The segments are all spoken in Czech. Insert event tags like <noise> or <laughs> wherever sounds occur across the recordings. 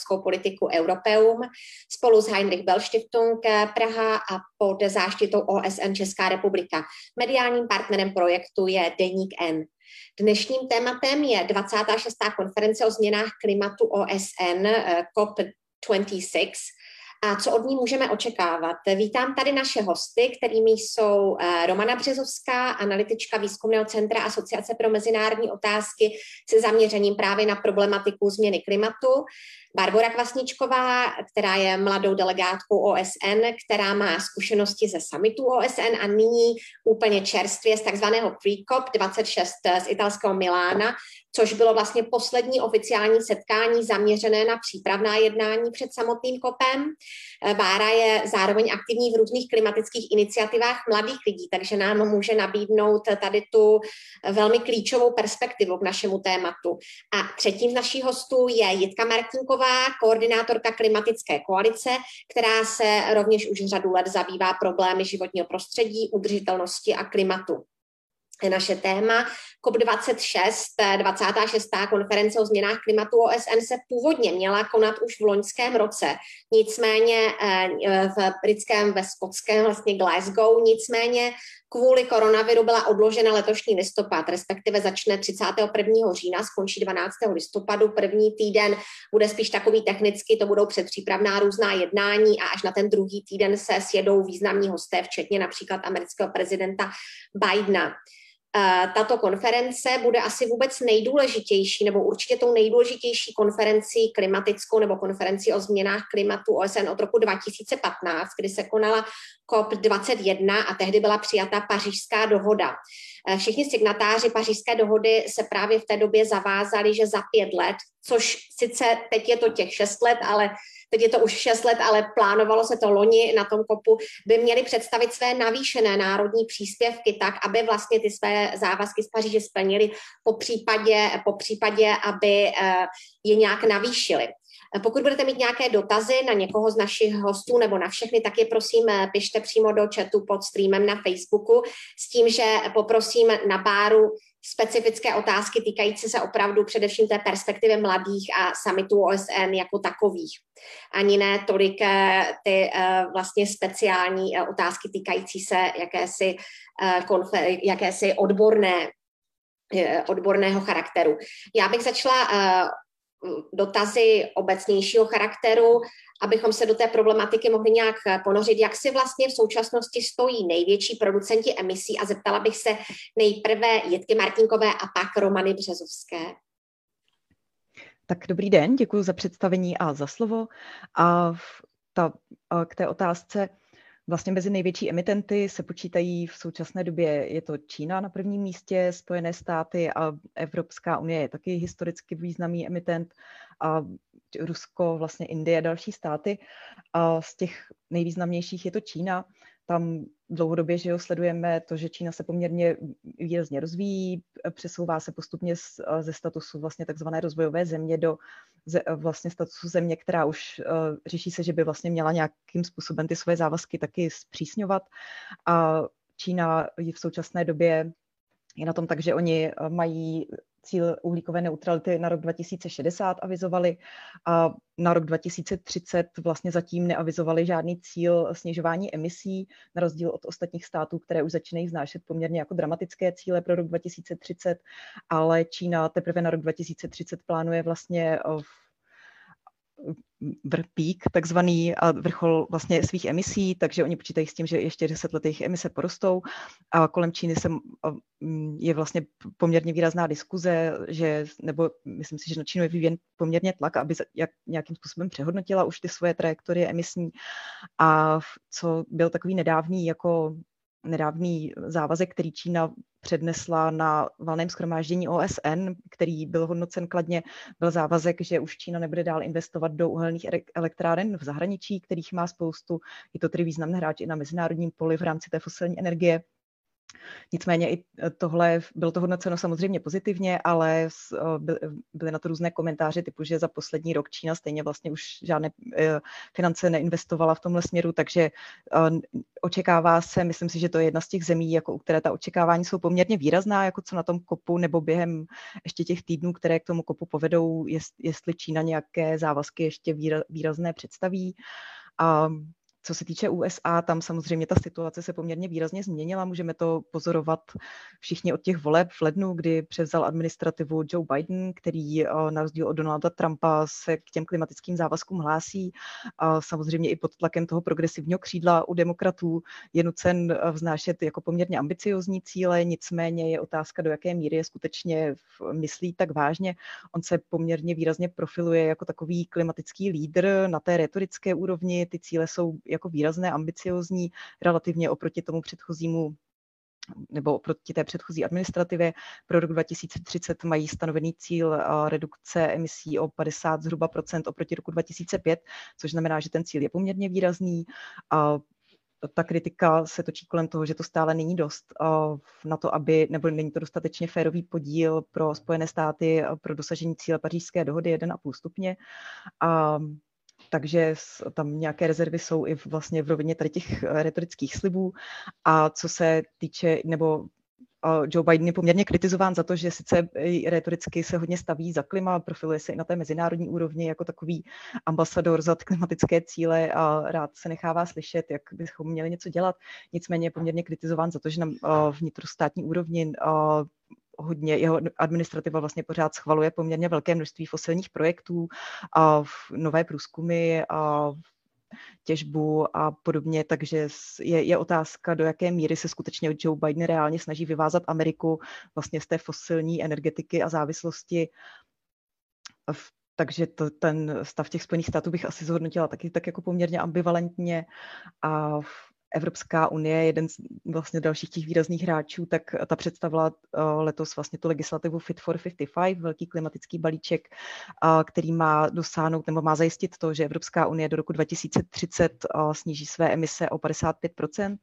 evropskou politiku Europeum spolu s Heinrich Bell Stiftung Praha a pod záštitou OSN Česká republika. Mediálním partnerem projektu je Deník N. Dnešním tématem je 26. konference o změnách klimatu OSN COP26, a co od ní můžeme očekávat. Vítám tady naše hosty, kterými jsou eh, Romana Březovská, analytička Výzkumného centra Asociace pro mezinárodní otázky se zaměřením právě na problematiku změny klimatu, Barbara Kvasničková, která je mladou delegátkou OSN, která má zkušenosti ze summitu OSN a nyní úplně čerstvě z takzvaného pre-COP 26 z italského Milána, což bylo vlastně poslední oficiální setkání zaměřené na přípravná jednání před samotným kopem. Bára je zároveň aktivní v různých klimatických iniciativách mladých lidí, takže nám může nabídnout tady tu velmi klíčovou perspektivu k našemu tématu. A třetím z našich hostů je Jitka Martinková, koordinátorka klimatické koalice, která se rovněž už řadu let zabývá problémy životního prostředí, udržitelnosti a klimatu naše téma. COP26, 26. konference o změnách klimatu OSN se původně měla konat už v loňském roce. Nicméně eh, v britském, ve skotském vlastně Glasgow, nicméně kvůli koronaviru byla odložena letošní listopad, respektive začne 31. října, skončí 12. listopadu. První týden bude spíš takový technicky, to budou předpřípravná různá jednání a až na ten druhý týden se sjedou významní hosté, včetně například amerického prezidenta Bidena. Tato konference bude asi vůbec nejdůležitější, nebo určitě tou nejdůležitější konferencí klimatickou nebo konferenci o změnách klimatu OSN od roku 2015, kdy se konala COP21 a tehdy byla přijata pařížská dohoda. Eh, všichni signatáři pařížské dohody se právě v té době zavázali, že za pět let, což sice teď je to těch šest let, ale teď je to už 6 let, ale plánovalo se to loni na tom kopu, by měli představit své navýšené národní příspěvky tak, aby vlastně ty své závazky z Paříže splnili, po případě, po případě aby eh, je nějak navýšili. Pokud budete mít nějaké dotazy na někoho z našich hostů nebo na všechny, tak je prosím eh, pište přímo do chatu pod streamem na Facebooku s tím, že poprosím na báru specifické otázky týkající se opravdu především té perspektivy mladých a summitu OSN jako takových. Ani ne tolik eh, ty eh, vlastně speciální otázky týkající se jakési, jakési odborné odborného charakteru. Já bych začala dotazy obecnějšího charakteru, abychom se do té problematiky mohli nějak ponořit, jak si vlastně v současnosti stojí největší producenti emisí a zeptala bych se nejprve Jitky Martinkové a pak Romany Březovské. Tak dobrý den, děkuji za představení a za slovo. A ta, a k té otázce, Vlastně mezi největší emitenty se počítají v současné době, je to Čína na prvním místě, Spojené státy a Evropská unie je taky historicky významný emitent a Rusko, vlastně Indie a další státy. A z těch nejvýznamnějších je to Čína. Tam dlouhodobě že jo, sledujeme to, že Čína se poměrně výrazně rozvíjí, přesouvá se postupně z, ze statusu vlastně takzvané rozvojové země do ze, vlastně statusu země, která už uh, řeší se, že by vlastně měla nějakým způsobem ty svoje závazky taky zpřísňovat. A Čína je v současné době je na tom tak, že oni mají cíl uhlíkové neutrality na rok 2060 avizovali a na rok 2030 vlastně zatím neavizovali žádný cíl snižování emisí, na rozdíl od ostatních států, které už začínají znášet poměrně jako dramatické cíle pro rok 2030, ale Čína teprve na rok 2030 plánuje vlastně v vrpík, takzvaný a vrchol vlastně svých emisí, takže oni počítají s tím, že ještě deset let jejich emise porostou. A kolem Číny se, je vlastně poměrně výrazná diskuze, že, nebo myslím si, že na Čínu je vyvíjen poměrně tlak, aby jak, nějakým způsobem přehodnotila už ty svoje trajektorie emisní. A co byl takový nedávný jako nedávný závazek, který Čína přednesla na valném schromáždění OSN, který byl hodnocen kladně, byl závazek, že už Čína nebude dál investovat do uhelných elektráren v zahraničí, kterých má spoustu. Je to tedy významný hráč i na mezinárodním poli v rámci té fosilní energie. Nicméně i tohle bylo to hodnoceno samozřejmě pozitivně, ale byly na to různé komentáře typu, že za poslední rok Čína stejně vlastně už žádné finance neinvestovala v tomhle směru, takže očekává se, myslím si, že to je jedna z těch zemí, jako u které ta očekávání jsou poměrně výrazná, jako co na tom kopu, nebo během ještě těch týdnů, které k tomu kopu povedou, jestli Čína nějaké závazky ještě výrazné představí. A co se týče USA, tam samozřejmě ta situace se poměrně výrazně změnila. Můžeme to pozorovat všichni od těch voleb v lednu, kdy převzal administrativu Joe Biden, který eh, na rozdíl od Donalda Trumpa se k těm klimatickým závazkům hlásí. A samozřejmě i pod tlakem toho progresivního křídla u demokratů je nucen eh, vznášet jako poměrně ambiciozní cíle, nicméně je otázka, do jaké míry je skutečně myslí tak vážně. On se poměrně výrazně profiluje jako takový klimatický lídr na té retorické úrovni. Ty cíle jsou jako výrazné, ambiciozní, relativně oproti tomu předchozímu nebo oproti té předchozí administrativě. Pro rok 2030 mají stanovený cíl redukce emisí o 50 zhruba procent oproti roku 2005, což znamená, že ten cíl je poměrně výrazný. A ta kritika se točí kolem toho, že to stále není dost na to, aby, nebo není to dostatečně férový podíl pro Spojené státy pro dosažení cíle pařížské dohody 1,5 stupně. A takže tam nějaké rezervy jsou i vlastně v rovině tady těch eh, retorických slibů. A co se týče, nebo Joe Biden je poměrně kritizován za to, že sice retoricky se hodně staví za klima, profiluje se i na té mezinárodní úrovni jako takový ambasador za klimatické cíle a rád se nechává slyšet, jak bychom měli něco dělat. Nicméně je poměrně kritizován za to, že na vnitrostátní úrovni hodně, jeho administrativa vlastně pořád schvaluje poměrně velké množství fosilních projektů a nové průzkumy a těžbu a podobně, takže je, je otázka, do jaké míry se skutečně Joe Biden reálně snaží vyvázat Ameriku vlastně z té fosilní energetiky a závislosti. Takže to, ten stav těch Spojených států bych asi zhodnotila taky tak jako poměrně ambivalentně a Evropská unie, jeden z vlastně dalších těch výrazných hráčů, tak ta představila eh, letos vlastně tu legislativu Fit for 55, velký klimatický balíček, eh, který má dosáhnout nebo má zajistit to, že Evropská unie do roku 2030 eh, sníží své emise o 55%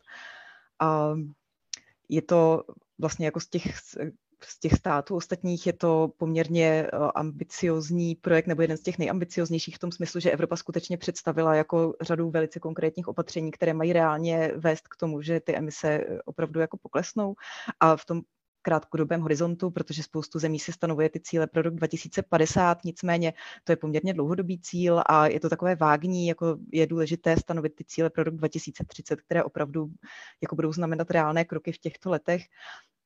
je to vlastně jako z těch z těch států ostatních je to poměrně eh, ambiciozní projekt nebo jeden z těch nejambicioznějších v tom smyslu, že Evropa skutečně představila jako řadu velice konkrétních opatření, které mají reálně vést k tomu, že ty emise eh, opravdu jako poklesnou a v tom krátkodobém horizontu, protože spoustu zemí si stanovuje ty cíle pro rok 2050, nicméně to je poměrně dlouhodobý cíl a je to takové vágní, jako je důležité stanovit ty cíle pro rok 2030, které opravdu jako budou znamenat reálné kroky v těchto letech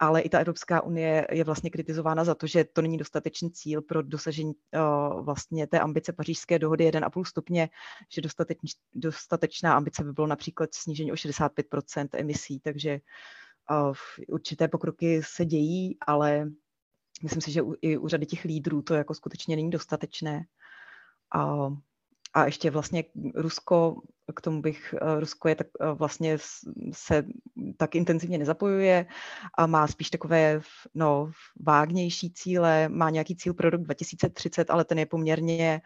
ale i ta Evropská unie je vlastně kritizována za to, že to není dostatečný cíl pro dosažení uh, vlastně té ambice pařížské dohody 1,5 stupně, že dostateč, dostatečná ambice by bylo například snížení o 65% emisí, takže uh, určité pokroky se dějí, ale myslím si, že u, i u řady těch lídrů to jako skutečně není dostatečné. Uh, a ještě vlastně Rusko, k tomu bych, eh, Rusko je tak eh, vlastně se tak intenzivně nezapojuje a má spíš takové no, vágnější cíle, má nějaký cíl pro rok 2030, ale ten je poměrně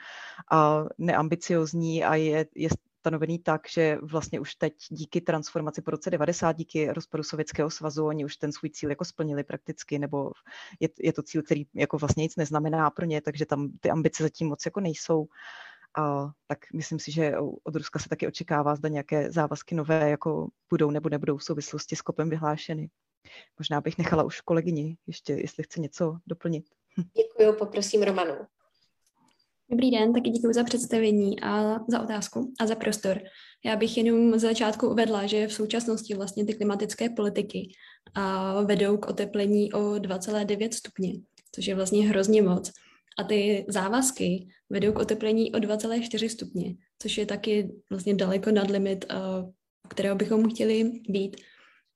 uh, neambiciozní a je, je stanovený tak, že vlastně už teď díky transformaci po roce 90, díky rozpadu Sovětského svazu, oni už ten svůj cíl jako splnili prakticky, nebo je, je to cíl, který jako vlastně nic neznamená pro ně, takže tam ty ambice zatím moc jako nejsou. A tak myslím si, že od Ruska se taky očekává, zda nějaké závazky nové jako budou nebo nebudou v souvislosti s kopem vyhlášeny. Možná bych nechala už kolegyni ještě, jestli chce něco doplnit. Děkuji, poprosím Romanu. Dobrý den, taky děkuji za představení a za otázku a za prostor. Já bych jenom za začátku uvedla, že v současnosti vlastně ty klimatické politiky vedou k oteplení o 2,9 stupně, což je vlastně hrozně moc. A ty závazky vedou k oteplení o 2,4 stupně, což je taky vlastně daleko nad limit, uh, kterého bychom chtěli být.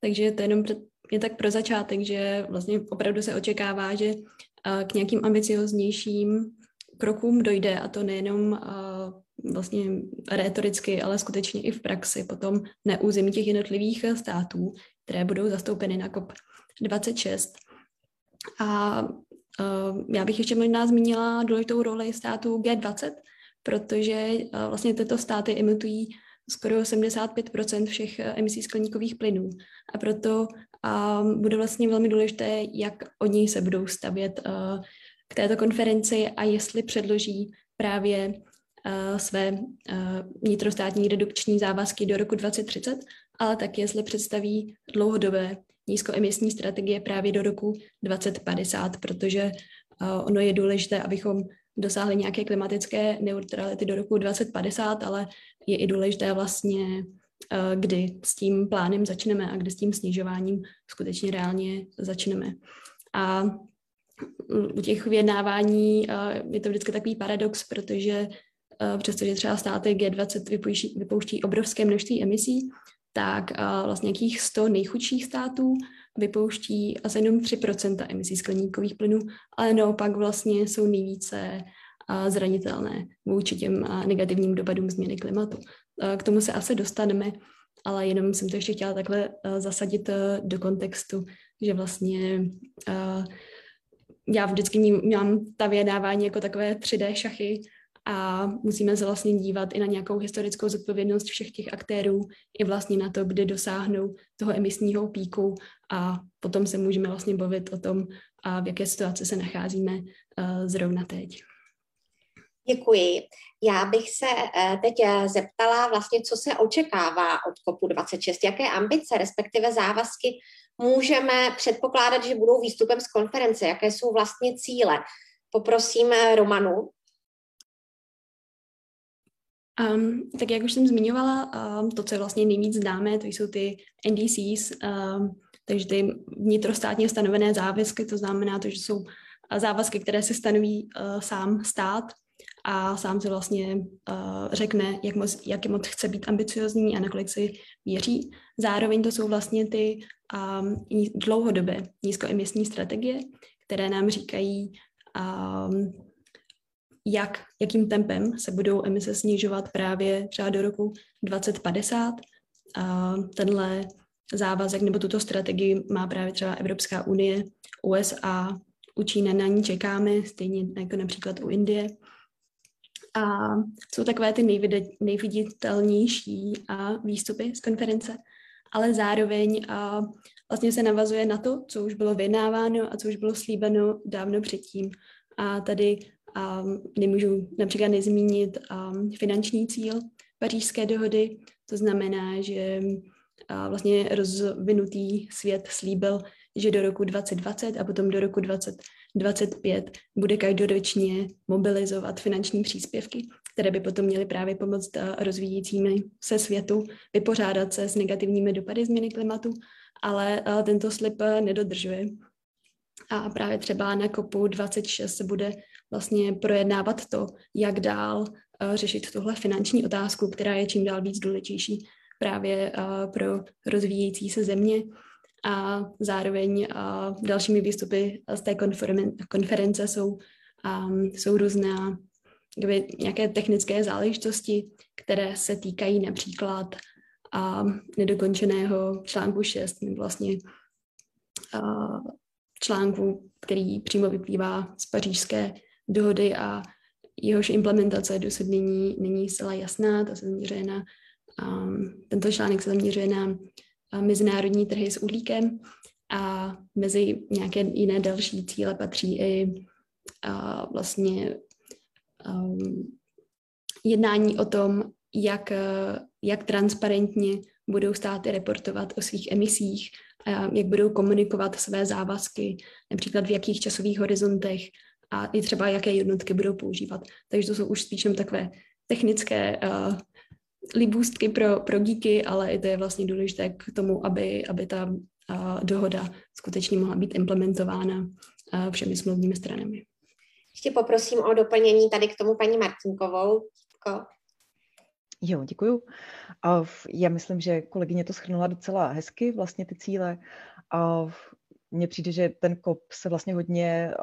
Takže to je jenom je tak pro začátek, že vlastně opravdu se očekává, že uh, k nějakým ambicioznějším krokům dojde a to nejenom uh, vlastně retoricky, ale skutečně i v praxi potom na území těch jednotlivých států, které budou zastoupeny na COP26. A já bych ještě možná zmínila důležitou roli států G20, protože uh, vlastně tyto státy emitují skoro 75% všech emisí skleníkových plynů. A proto um, bude vlastně velmi důležité, jak oni se budou stavět k této konferenci a jestli předloží právě své vnitrostátní redukční závazky do roku 2030, ale tak jestli představí dlouhodobé nízkoemisní strategie právě do roku 2050, protože uh, ono je důležité, abychom dosáhli nějaké klimatické neutrality do roku 2050, ale je i důležité vlastně, uh, kdy s tím plánem začneme a kdy s tím snižováním skutečně reálně začneme. A u těch vyjednávání uh, je to vždycky takový paradox, protože přestože třeba státy G20 vypouští, vypouští obrovské množství emisí, tak vlastně nějakých 100 nejchudších států vypouští asi jenom 3% emisí skleníkových plynů, ale naopak vlastně jsou nejvíce zranitelné vůči těm negativním dopadům změny klimatu. K tomu se asi dostaneme, ale jenom jsem to ještě chtěla takhle zasadit do kontextu, že vlastně já vždycky mám ta vyjednávání jako takové 3D šachy, a musíme se vlastně dívat i na nějakou historickou zodpovědnost všech těch aktérů, i vlastně na to, kdy dosáhnou toho emisního píku a potom se můžeme vlastně bavit o tom, a v jaké situaci se nacházíme uh, zrovna teď. Děkuji. Já bych se uh, teď uh, zeptala vlastně, co se očekává od COP26, jaké ambice, respektive závazky můžeme předpokládat, že budou výstupem z konference, jaké jsou vlastně cíle. Poprosím Romanu. Um, tak jak už jsem zmiňovala, um, to, co je vlastně nejvíc známé, to jsou ty NDCs, um, takže ty vnitrostátně stanovené závazky, to znamená to, že jsou závazky, které se stanoví uh, sám stát a sám se vlastně uh, řekne, jak moc, jak moc chce být ambiciozní a nakolik si věří. Zároveň to jsou vlastně ty um, dlouhodobé nízkoemisní strategie, které nám říkají, um, jak, jakým tempem se budou emise snižovat právě třeba do roku 2050. A tenhle závazek nebo tuto strategii má právě třeba Evropská unie, USA, u Číny na ní čekáme, stejně jako například u Indie. A jsou takové ty nejviditelnější a výstupy z konference, ale zároveň a vlastně se navazuje na to, co už bylo vyjednáváno a co už bylo slíbeno dávno předtím. A tady a nemůžu například nezmínit finanční cíl pařížské dohody, to znamená, že vlastně rozvinutý svět slíbil, že do roku 2020 a potom do roku 2025 bude každoročně mobilizovat finanční příspěvky, které by potom měly právě pomoct rozvíjícími se světu vypořádat se s negativními dopady změny klimatu, ale tento slib nedodržuje. A právě třeba na COPu 26 se bude vlastně projednávat to, jak dál uh, řešit tuhle finanční otázku, která je čím dál víc důležitější právě uh, pro rozvíjející se země. A zároveň uh, dalšími výstupy z té konference jsou, um, jsou různé kdyby, nějaké technické záležitosti, které se týkají například um, nedokončeného článku 6, nebo vlastně článku, který přímo vyplývá z pařížské dohody a jehož implementace dosud není, není zcela jasná. To se zaměřuje na, um, tento článek se zaměřuje na uh, mezinárodní trhy s uhlíkem a mezi nějaké jiné další cíle patří i uh, vlastně um, jednání o tom, jak, jak transparentně budou státy reportovat o svých emisích, jak budou komunikovat své závazky, například v jakých časových horizontech a i třeba jaké jednotky budou používat. Takže to jsou už spíš takové technické uh, libůstky pro, pro díky, ale i to je vlastně důležité k tomu, aby, aby ta uh, dohoda skutečně mohla být implementována uh, všemi smluvními stranami. Ještě poprosím o doplnění tady k tomu paní Martinkovou. Ko? Jo, děkuju. Já myslím, že kolegyně to schrnula docela hezky, vlastně ty cíle. Mně přijde, že ten COP se vlastně hodně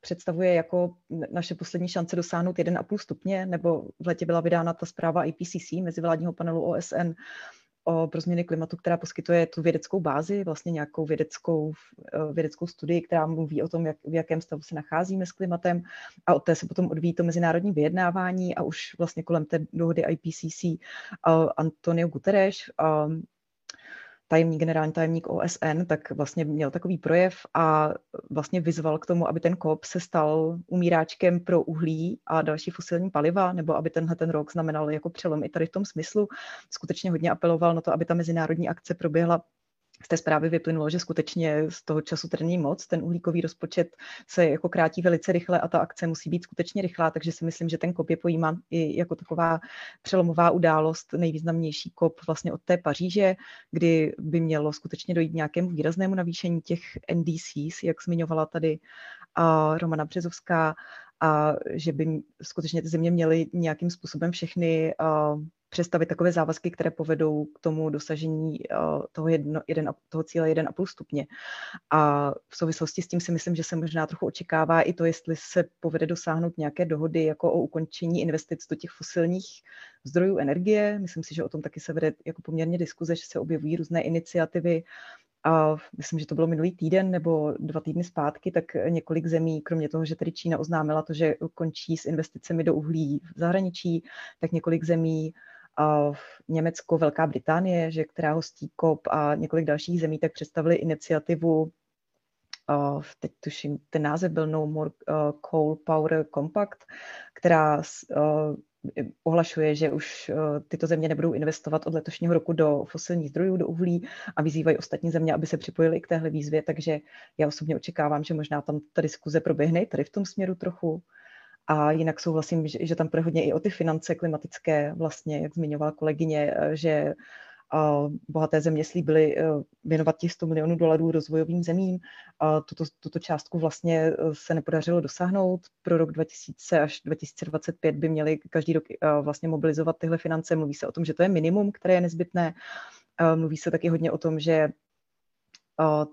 představuje jako naše poslední šance dosáhnout 1,5 stupně, nebo v letě byla vydána ta zpráva IPCC, mezivládního panelu OSN, pro změny klimatu, která poskytuje tu vědeckou bázi, vlastně nějakou vědeckou, vědeckou studii, která mluví o tom, jak, v jakém stavu se nacházíme s klimatem a od té se potom odvíjí to mezinárodní vyjednávání a už vlastně kolem té dohody IPCC Antonio Guterres tajemník, generální tajemník OSN, tak vlastně měl takový projev a vlastně vyzval k tomu, aby ten COP se stal umíráčkem pro uhlí a další fosilní paliva, nebo aby tenhle ten rok znamenal jako přelom i tady v tom smyslu. Skutečně hodně apeloval na to, aby ta mezinárodní akce proběhla z té zprávy vyplynulo, že skutečně z toho času není moc. Ten uhlíkový rozpočet se jako krátí velice rychle a ta akce musí být skutečně rychlá, takže si myslím, že ten kop je pojímán i jako taková přelomová událost, nejvýznamnější kop vlastně od té Paříže, kdy by mělo skutečně dojít nějakému výraznému navýšení těch NDCs, jak zmiňovala tady Romana Březovská, a že by skutečně ty země měly nějakým způsobem všechny představit takové závazky, které povedou k tomu dosažení toho, jedno, jeden, toho cíle 1,5 stupně. A v souvislosti s tím si myslím, že se možná trochu očekává i to, jestli se povede dosáhnout nějaké dohody jako o ukončení investic do těch fosilních zdrojů energie. Myslím si, že o tom taky se vede jako poměrně diskuze, že se objevují různé iniciativy a myslím, že to bylo minulý týden nebo dva týdny zpátky, tak několik zemí, kromě toho, že tedy Čína oznámila to, že končí s investicemi do uhlí v zahraničí, tak několik zemí v Německo, Velká Británie, že která hostí COP a několik dalších zemí, tak představili iniciativu Uh, teď tuším, ten název byl No More Coal Power Compact, která ohlašuje, že už tyto země nebudou investovat od letošního roku do fosilních zdrojů, do uhlí a vyzývají ostatní země, aby se připojili k téhle výzvě, takže já osobně očekávám, že možná tam ta diskuze proběhne tady v tom směru trochu. A jinak souhlasím, že, že tam bude hodně i o ty finance klimatické, vlastně, jak zmiňovala kolegyně, eh, že bohaté země slíbily eh, věnovat těch 100 milionů dolarů rozvojovým zemím. Tuto, tuto částku vlastně eh, se nepodařilo dosáhnout. Pro rok 2000 až 2025 by měli každý rok vlastně mobilizovat tyhle finance. Mluví se o tom, že to je minimum, které je nezbytné. Mluví se taky hodně o tom, že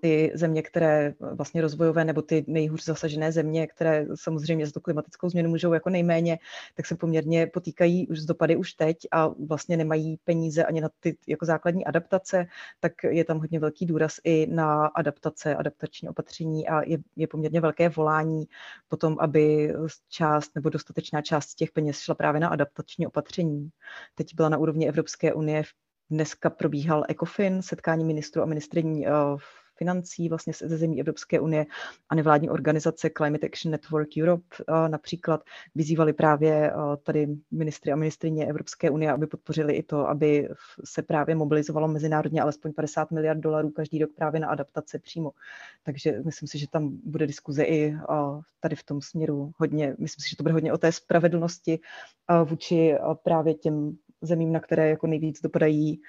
ty země, které vlastně rozvojové nebo ty nejhůř zasažené země, které samozřejmě za tu klimatickou změnu můžou jako nejméně, tak se poměrně potýkají už z dopady už teď a vlastně nemají peníze ani na ty jako základní adaptace, tak je tam hodně velký důraz i na adaptace, adaptační opatření a je, je poměrně velké volání potom, aby část nebo dostatečná část těch peněz šla právě na adaptační opatření. Teď byla na úrovni Evropské unie v Dneska probíhal ECOFIN, setkání ministrů a ministrní uh, financí vlastně ze zemí Evropské unie a nevládní organizace Climate Action Network Europe uh, například vyzývali právě uh, tady ministry a ministrině Evropské unie, aby podpořili i to, aby se právě mobilizovalo mezinárodně alespoň 50 miliard dolarů každý rok právě na adaptace přímo. Takže myslím si, že tam bude diskuze i tady v tom směru hodně, myslím si, že to bude hodně o té spravedlnosti vůči právě těm zemím, na které jako nejvíc dopadají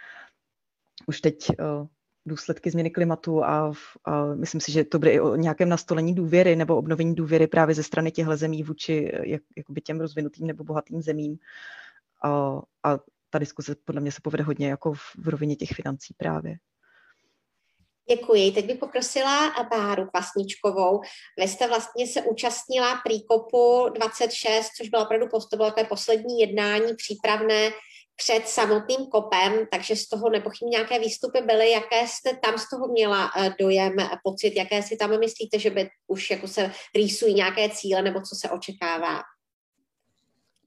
už teď uh, důsledky změny klimatu a, a myslím si, že to bude i o nějakém nastolení důvěry nebo obnovení důvěry právě ze strany těchto zemí vůči jak, jakoby těm rozvinutým nebo bohatým zemím. A, a ta diskuse podle mě se povede hodně jako v, v rovině těch financí právě. Děkuji. Teď bych poprosila Báru Kvasničkovou. Vy jste vlastně se účastnila Príkopu 26, což bylo opravdu to bylo poslední jednání přípravné před samotným kopem, takže z toho nepochybně nějaké výstupy byly. Jaké jste tam z toho měla eh, dojem, pocit, jaké si tam myslíte, že by už jako se rýsují nějaké cíle nebo co se očekává?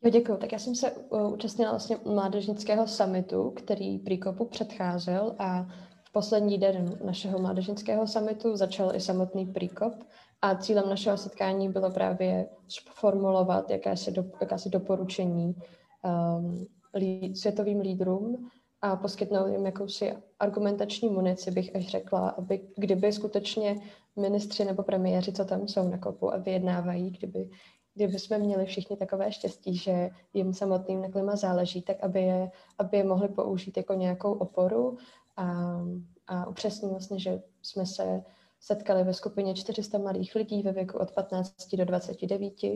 Jo, děkuji. Tak já jsem se uh, účastnila vlastně mládežnického summitu, který Príkopu předcházel a v poslední den našeho mládežnického summitu začal i samotný Príkop a cílem našeho setkání bylo právě formulovat jakési, do, jakési doporučení um, světovým lídrům a poskytnout jim jakousi argumentační munici, bych až řekla, aby kdyby skutečně ministři nebo premiéři, co tam jsou na kopu a vyjednávají, kdyby, kdyby jsme měli všichni takové štěstí, že jim samotným na klima záleží, tak aby je, aby je mohli použít jako nějakou oporu a, a upřesním vlastně, že jsme se setkali ve skupině 400 malých lidí ve věku od 15 do 29 um,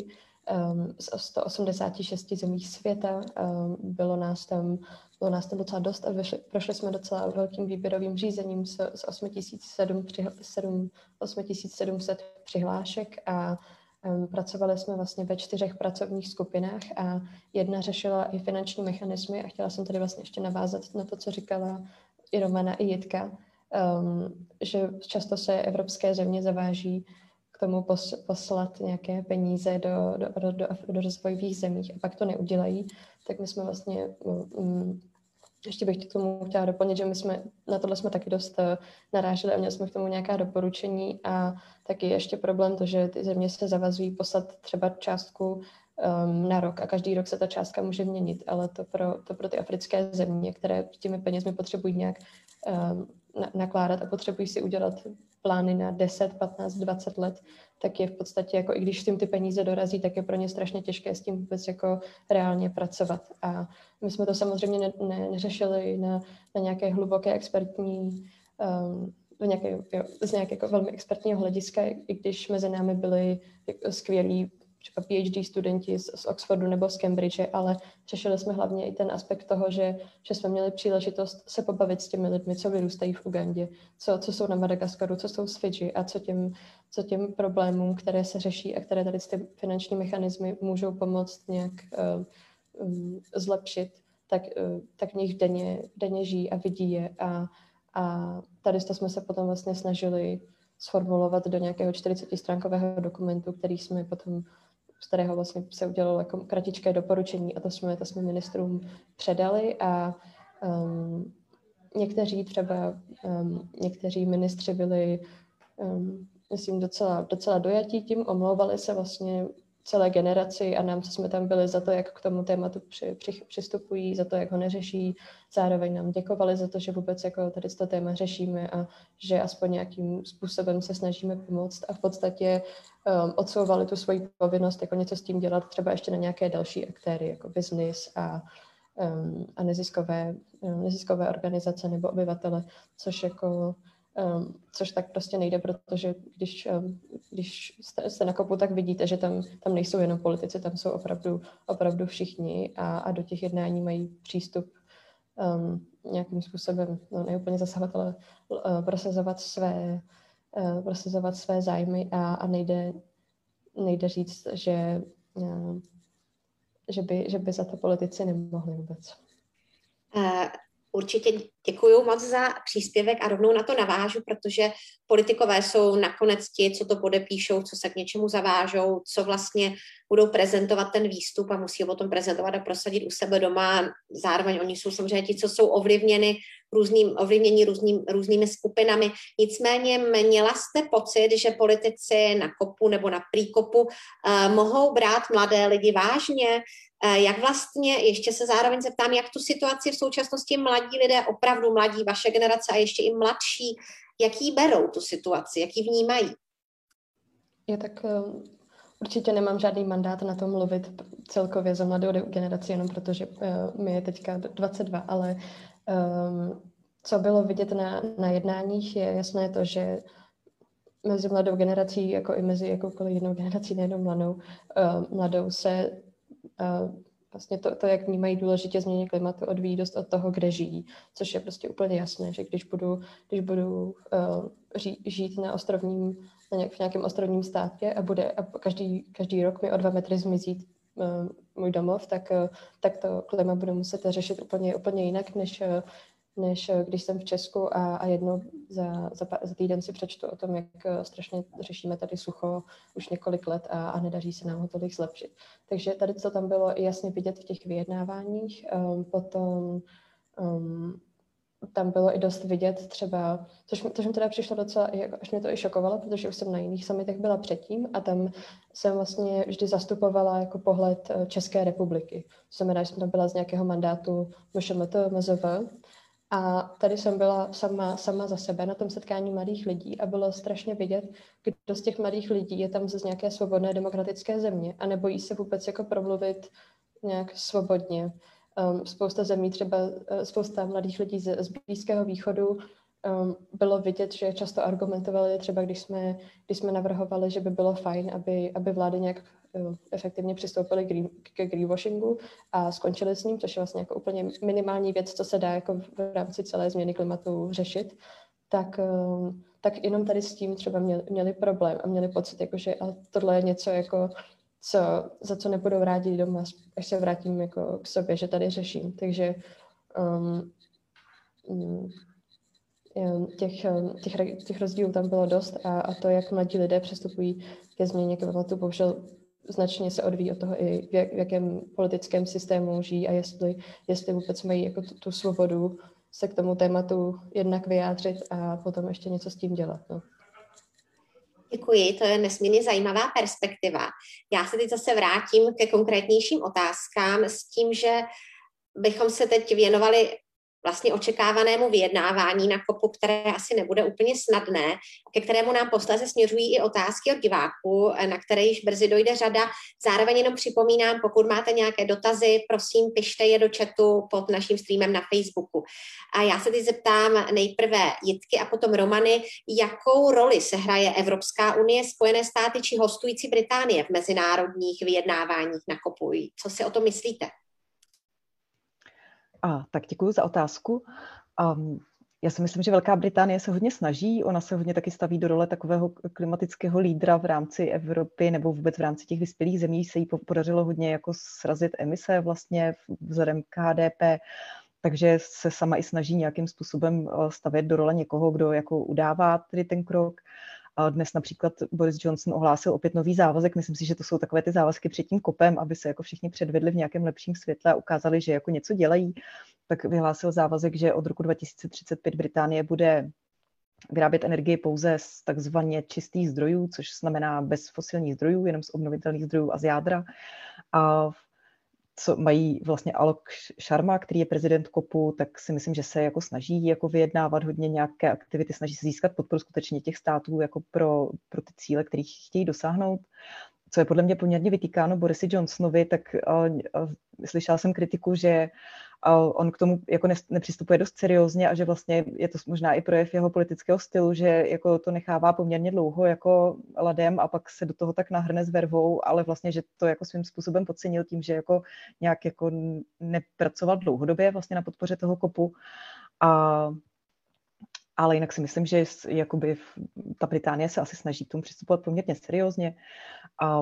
z 186 zemí světa. Um, bylo, nás tam, bylo nás tam docela dost a vyšli, prošli jsme docela velkým výběrovým řízením s, s 8700 přihlášek a um, pracovali jsme vlastně ve čtyřech pracovních skupinách a jedna řešila i finanční mechanismy a chtěla jsem tady vlastně ještě navázat na to, co říkala i Romana, i Jitka, um, že často se evropské země zaváží tomu pos, poslat nějaké peníze do, do, do, do, do rozvojových zemích a pak to neudělají, tak my jsme vlastně um, ještě bych k tomu chtěla doplnit, že my jsme na tohle jsme taky dost uh, naráželi a měli jsme k tomu nějaká doporučení a taky ještě problém to, že ty země se zavazují poslat třeba částku um, na rok a každý rok se ta částka může měnit, ale to pro, to pro ty africké země, které těmi penězmi potřebují nějak um, na, nakládat a potřebují si udělat plány na 10, 15, 20 let, tak je v podstatě, jako i když tím ty peníze dorazí, tak je pro ně strašně těžké s tím vůbec jako reálně pracovat. A my jsme to samozřejmě ne, ne, neřešili na, na nějaké hluboké expertní um, nějaké, jo, z nějakého jako velmi expertního hlediska, i když mezi námi byli skvělí třeba PhD studenti z, z Oxfordu nebo z Cambridge, ale řešili jsme hlavně i ten aspekt toho, že, že jsme měli příležitost se pobavit s těmi lidmi, co vyrůstají v Ugandě, co, co jsou na Madagaskaru, co jsou z Fidži a co těm, co těm problémům, které se řeší a které tady ty finanční mechanismy můžou pomoct nějak uh, um, zlepšit, tak, uh, tak v nich denně, denně žijí a vidí je. A, a tady jsme se potom vlastně snažili sformulovat do nějakého 40-stránkového dokumentu, který jsme potom z kterého vlastně se udělalo jako kratičké doporučení a to jsme, to jsme ministrům předali a um, někteří třeba, um, někteří ministři byli, um, myslím, docela, docela dojatí tím, omlouvali se vlastně celé generaci a nám, co jsme tam byli, za to, jak k tomu tématu při, při, přistupují, za to, jak ho neřeší. Zároveň nám děkovali za to, že vůbec jako tady to téma řešíme a že aspoň nějakým způsobem se snažíme pomoct a v podstatě um, odsouvali tu svoji povinnost jako něco s tím dělat třeba ještě na nějaké další aktéry, jako biznis a, um, a neziskové, um, neziskové organizace nebo obyvatele, což jako Um, což tak prostě nejde, protože když, um, když jste, jste na kopu, tak vidíte, že tam, tam nejsou jenom politici, tam jsou opravdu, opravdu všichni a, a do těch jednání mají přístup um, nějakým způsobem, no neúplně zasahovat, ale uh, prosazovat své, uh, prosazovat své zájmy a, a nejde, nejde říct, že, uh, že, by, že by za to politici nemohli vůbec. Uh, Určitě děkuji moc za příspěvek a rovnou na to navážu, protože politikové jsou nakonec ti, co to podepíšou, co se k něčemu zavážou, co vlastně budou prezentovat ten výstup a musí ho potom prezentovat a prosadit u sebe doma. Zároveň oni jsou samozřejmě ti, co jsou ovlivněni různým, ovlivněni různým, různými skupinami. Nicméně měla jste pocit, že politici na kopu nebo na príkopu uh, mohou brát mladé lidi vážně, jak vlastně, ještě se zároveň zeptám, jak tu situaci v současnosti mladí lidé, opravdu mladí, vaše generace a ještě i mladší, jaký berou tu situaci, jaký vnímají? Je tak eh, určitě nemám žádný mandát na to mluvit celkově za mladou generaci, jenom protože uh, mi je teďka 22, ale um, co bylo vidět na, na jednáních, je jasné to, že mezi mladou generací, jako i mezi jakoukoliv jinou generací, nejenom mladou, uh, mladou se vlastně to, to, jak vnímají důležitě změny klimatu, odvíjí dost od toho, kde žijí, což je prostě úplně jasné, že když budu, když budu uh, ří, žít na ostrovním, na nějak, v nějakém ostrovním státě a bude a každý, každý rok mi o dva metry zmizí uh, můj domov, tak, uh, tak to klima budu muset řešit úplně, úplně jinak, než, uh, než eh, když jsem v Česku a, a jednou za, za, za týden si přečtu o tom, jak eh, strašně řešíme tady sucho už několik let a, a nedaří se nám ho tolik zlepšit. Takže tady to tam bylo jasně vidět v těch vyjednáváních. Um, potom um, tam bylo i dost vidět třeba, což, což mi teda přišlo docela, až mě to i šokovalo, protože už jsem na jiných summitech byla předtím a tam jsem vlastně vždy zastupovala jako pohled eh, České republiky. To znamená, že jsem tam byla z nějakého mandátu MŠMT, MZV a tady jsem byla sama, sama za sebe na tom setkání mladých lidí a bylo strašně vidět, kdo z těch mladých lidí je tam z nějaké svobodné demokratické země a nebojí se vůbec jako promluvit nějak svobodně. Um, spousta zemí, třeba uh, spousta mladých lidí z, z Blízkého východu um, bylo vidět, že často argumentovali, třeba když jsme, když jsme navrhovali, že by bylo fajn, aby, aby vlády nějak efektivně přistoupili ke greenwashingu a skončili s ním, což je vlastně jako úplně minimální věc, co se dá jako v rámci celé změny klimatu řešit, tak, eh, tak jenom tady s tím třeba měli, měli problém a měli pocit, jako, že ale tohle je něco, jako, co, za co nebudou rádi doma, až se vrátím jako k sobě, že tady řeším. Takže um, těch, těch, těch rozdílů tam bylo dost a, a to, jak mladí lidé přistupují ke změně klimatu, bohužel značně se odvíjí od toho i v, jak, v jakém politickém systému žijí a jestli, jestli vůbec mají jako tu, tu svobodu se k tomu tématu jednak vyjádřit a potom ještě něco s tím dělat. No. Děkuji, to je nesmírně zajímavá perspektiva. Já se teď zase vrátím ke konkrétnějším otázkám s tím, že bychom se teď věnovali vlastně očekávanému vyjednávání na kopu, které asi nebude úplně snadné, ke kterému nám posléze směřují i otázky od diváků, na které již brzy dojde řada. Zároveň jenom připomínám, pokud máte nějaké dotazy, prosím, pište je do chatu pod naším streamem na Facebooku. A já se teď zeptám nejprve Jitky a potom Romany, jakou roli se hraje Evropská unie, Spojené státy či hostující Británie v mezinárodních vyjednáváních na kopu. Co si o tom myslíte? A, tak děkuji za otázku. Um, já si myslím, že Velká Británie se hodně snaží, ona se hodně taky staví do role takového klimatického lídra v rámci Evropy nebo vůbec v rámci těch vyspělých zemí se jí podařilo hodně jako srazit emise vlastně vzhledem k HDP, takže se sama i snaží nějakým způsobem eh, stavět do role někoho, kdo jako udává tedy ten krok. Dnes například Boris Johnson ohlásil opět nový závazek. Myslím si, že to jsou takové ty závazky před tím kopem, aby se jako všichni předvedli v nějakém lepším světle a ukázali, že jako něco dělají. Tak vyhlásil závazek, že od roku 2035 Británie bude vyrábět energii pouze z takzvaně čistých zdrojů, což znamená bez fosilních zdrojů, jenom z obnovitelných zdrojů a z jádra. A co mají vlastně Alok Sharma, který je prezident KOPu, tak si myslím, že se jako snaží jako vyjednávat hodně nějaké aktivity, snaží se získat podporu skutečně těch států jako pro, pro ty cíle, kterých chtějí dosáhnout. Co je podle mě poměrně vytýkáno Borisi Johnsonovi, tak uh, uh, slyšela jsem kritiku, že a on k tomu jako nepřistupuje dost seriózně a že vlastně je to možná i projev jeho politického stylu, že jako to nechává poměrně dlouho jako ladem a pak se do toho tak nahrne s vervou, ale vlastně, že to jako svým způsobem podcenil tím, že jako nějak jako nepracoval dlouhodobě vlastně na podpoře toho kopu a ale jinak si myslím, že jakoby ta Británie se asi snaží k tomu přistupovat poměrně seriózně.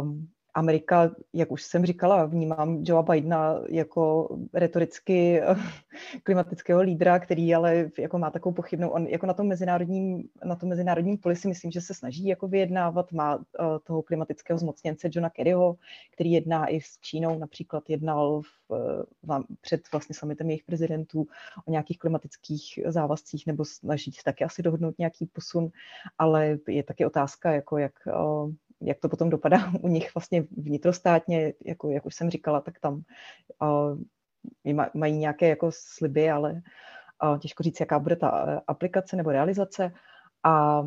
Um, Amerika, jak už jsem říkala, vnímám Joea Bidena jako retoricky <laughs> klimatického lídra, který ale jako má takovou pochybnou, on jako na tom mezinárodním, na tom mezinárodním poli si myslím, že se snaží jako vyjednávat, má uh, toho klimatického zmocněnce Johna Kerryho, který jedná i s Čínou, například jednal v, v, před vlastně summitem jejich prezidentů o nějakých klimatických závazcích nebo snaží se taky asi dohodnout nějaký posun, ale je taky otázka, jako jak uh, jak to potom dopadá <laughs> u nich vlastně vnitrostátně, jako jak už jsem říkala, tak tam uh, mají nějaké jako sliby, ale uh, těžko říct, jaká bude ta uh, aplikace nebo realizace. A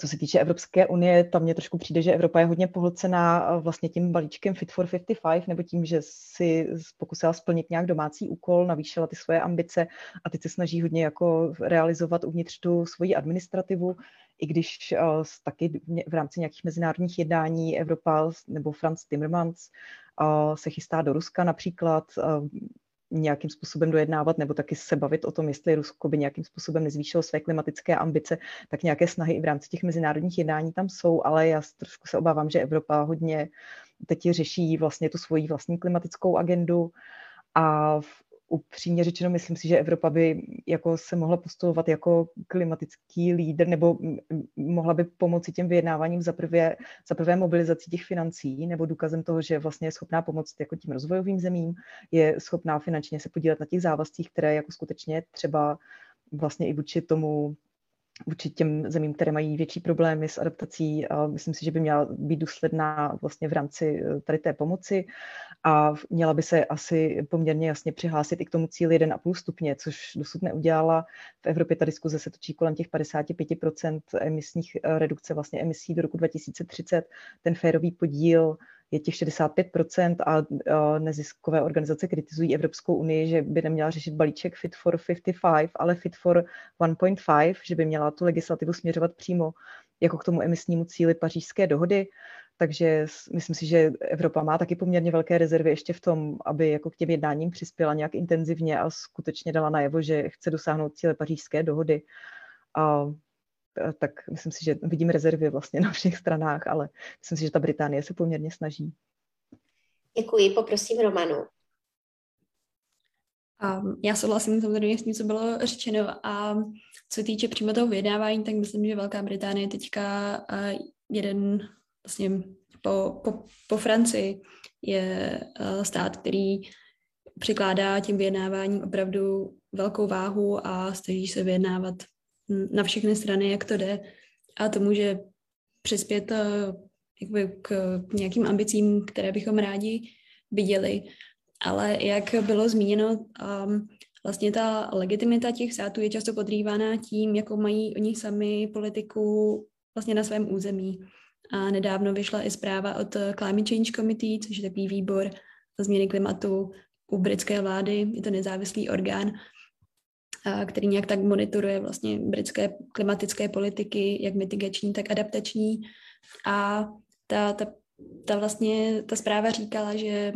co se týče Evropské unie, tam mě trošku přijde, že Evropa je hodně pohlcená vlastně tím balíčkem Fit for 55, nebo tím, že si pokusila splnit nějak domácí úkol, navýšila ty svoje ambice a teď se snaží hodně jako realizovat uvnitř tu svoji administrativu, i když uh, taky v rámci nějakých mezinárodních jednání Evropa nebo Franz Timmermans uh, se chystá do Ruska například, uh, nějakým způsobem dojednávat nebo taky se bavit o tom, jestli Rusko by nějakým způsobem nezvýšilo své klimatické ambice, tak nějaké snahy i v rámci těch mezinárodních jednání tam jsou, ale já trošku se obávám, že Evropa hodně teď řeší vlastně tu svoji vlastní klimatickou agendu a upřímně řečeno, myslím si, že Evropa by jako se mohla postupovat jako klimatický lídr nebo mohla by pomoci těm vyjednáváním za prvé, za prvé mobilizací těch financí nebo důkazem toho, že vlastně je schopná pomoct jako tím rozvojovým zemím, je schopná finančně se podílet na těch závazcích, které jako skutečně třeba vlastně i vůči tomu vůči těm zemím, které mají větší problémy s adaptací. Myslím si, že by měla být důsledná vlastně v rámci eh, tady té pomoci a měla by se asi poměrně jasně přihlásit i k tomu cíli 1,5 stupně, což dosud neudělala. V Evropě ta diskuze se točí kolem těch 55% emisních eh, redukce vlastně emisí do roku 2030. Ten férový podíl je těch 65% a neziskové organizace kritizují Evropskou unii, že by neměla řešit balíček Fit for 55, ale Fit for 1.5, že by měla tu legislativu směřovat přímo jako k tomu emisnímu cíli pařížské dohody. Takže myslím si, že Evropa má taky poměrně velké rezervy ještě v tom, aby jako k těm jednáním přispěla nějak intenzivně a skutečně dala najevo, že chce dosáhnout cíle pařížské dohody. A tak myslím si, že vidím rezervy vlastně <laughs> na všech stranách, ale myslím si, že ta Británie se poměrně snaží. Děkuji, poprosím Romanu. Um, já souhlasím samozřejmě s tím, co bylo řečeno a co týče přímo toho vyjednávání, tak myslím, že Velká Británie teďka jeden vlastně po, po, po Francii je stát, který přikládá tím vyjednáváním opravdu velkou váhu a snaží se vyjednávat na všechny strany, jak to jde. A to může přispět jakoby k nějakým ambicím, které bychom rádi viděli. Ale jak bylo zmíněno, um, vlastně ta legitimita těch států je často podrývána tím, jakou mají oni sami politiku vlastně na svém území. A nedávno vyšla i zpráva od Climate Change Committee, což je takový výbor změny klimatu u britské vlády. Je to nezávislý orgán, který nějak tak monitoruje vlastně britské klimatické politiky, jak mitigační, tak adaptační. A ta, ta, ta vlastně, ta zpráva říkala, že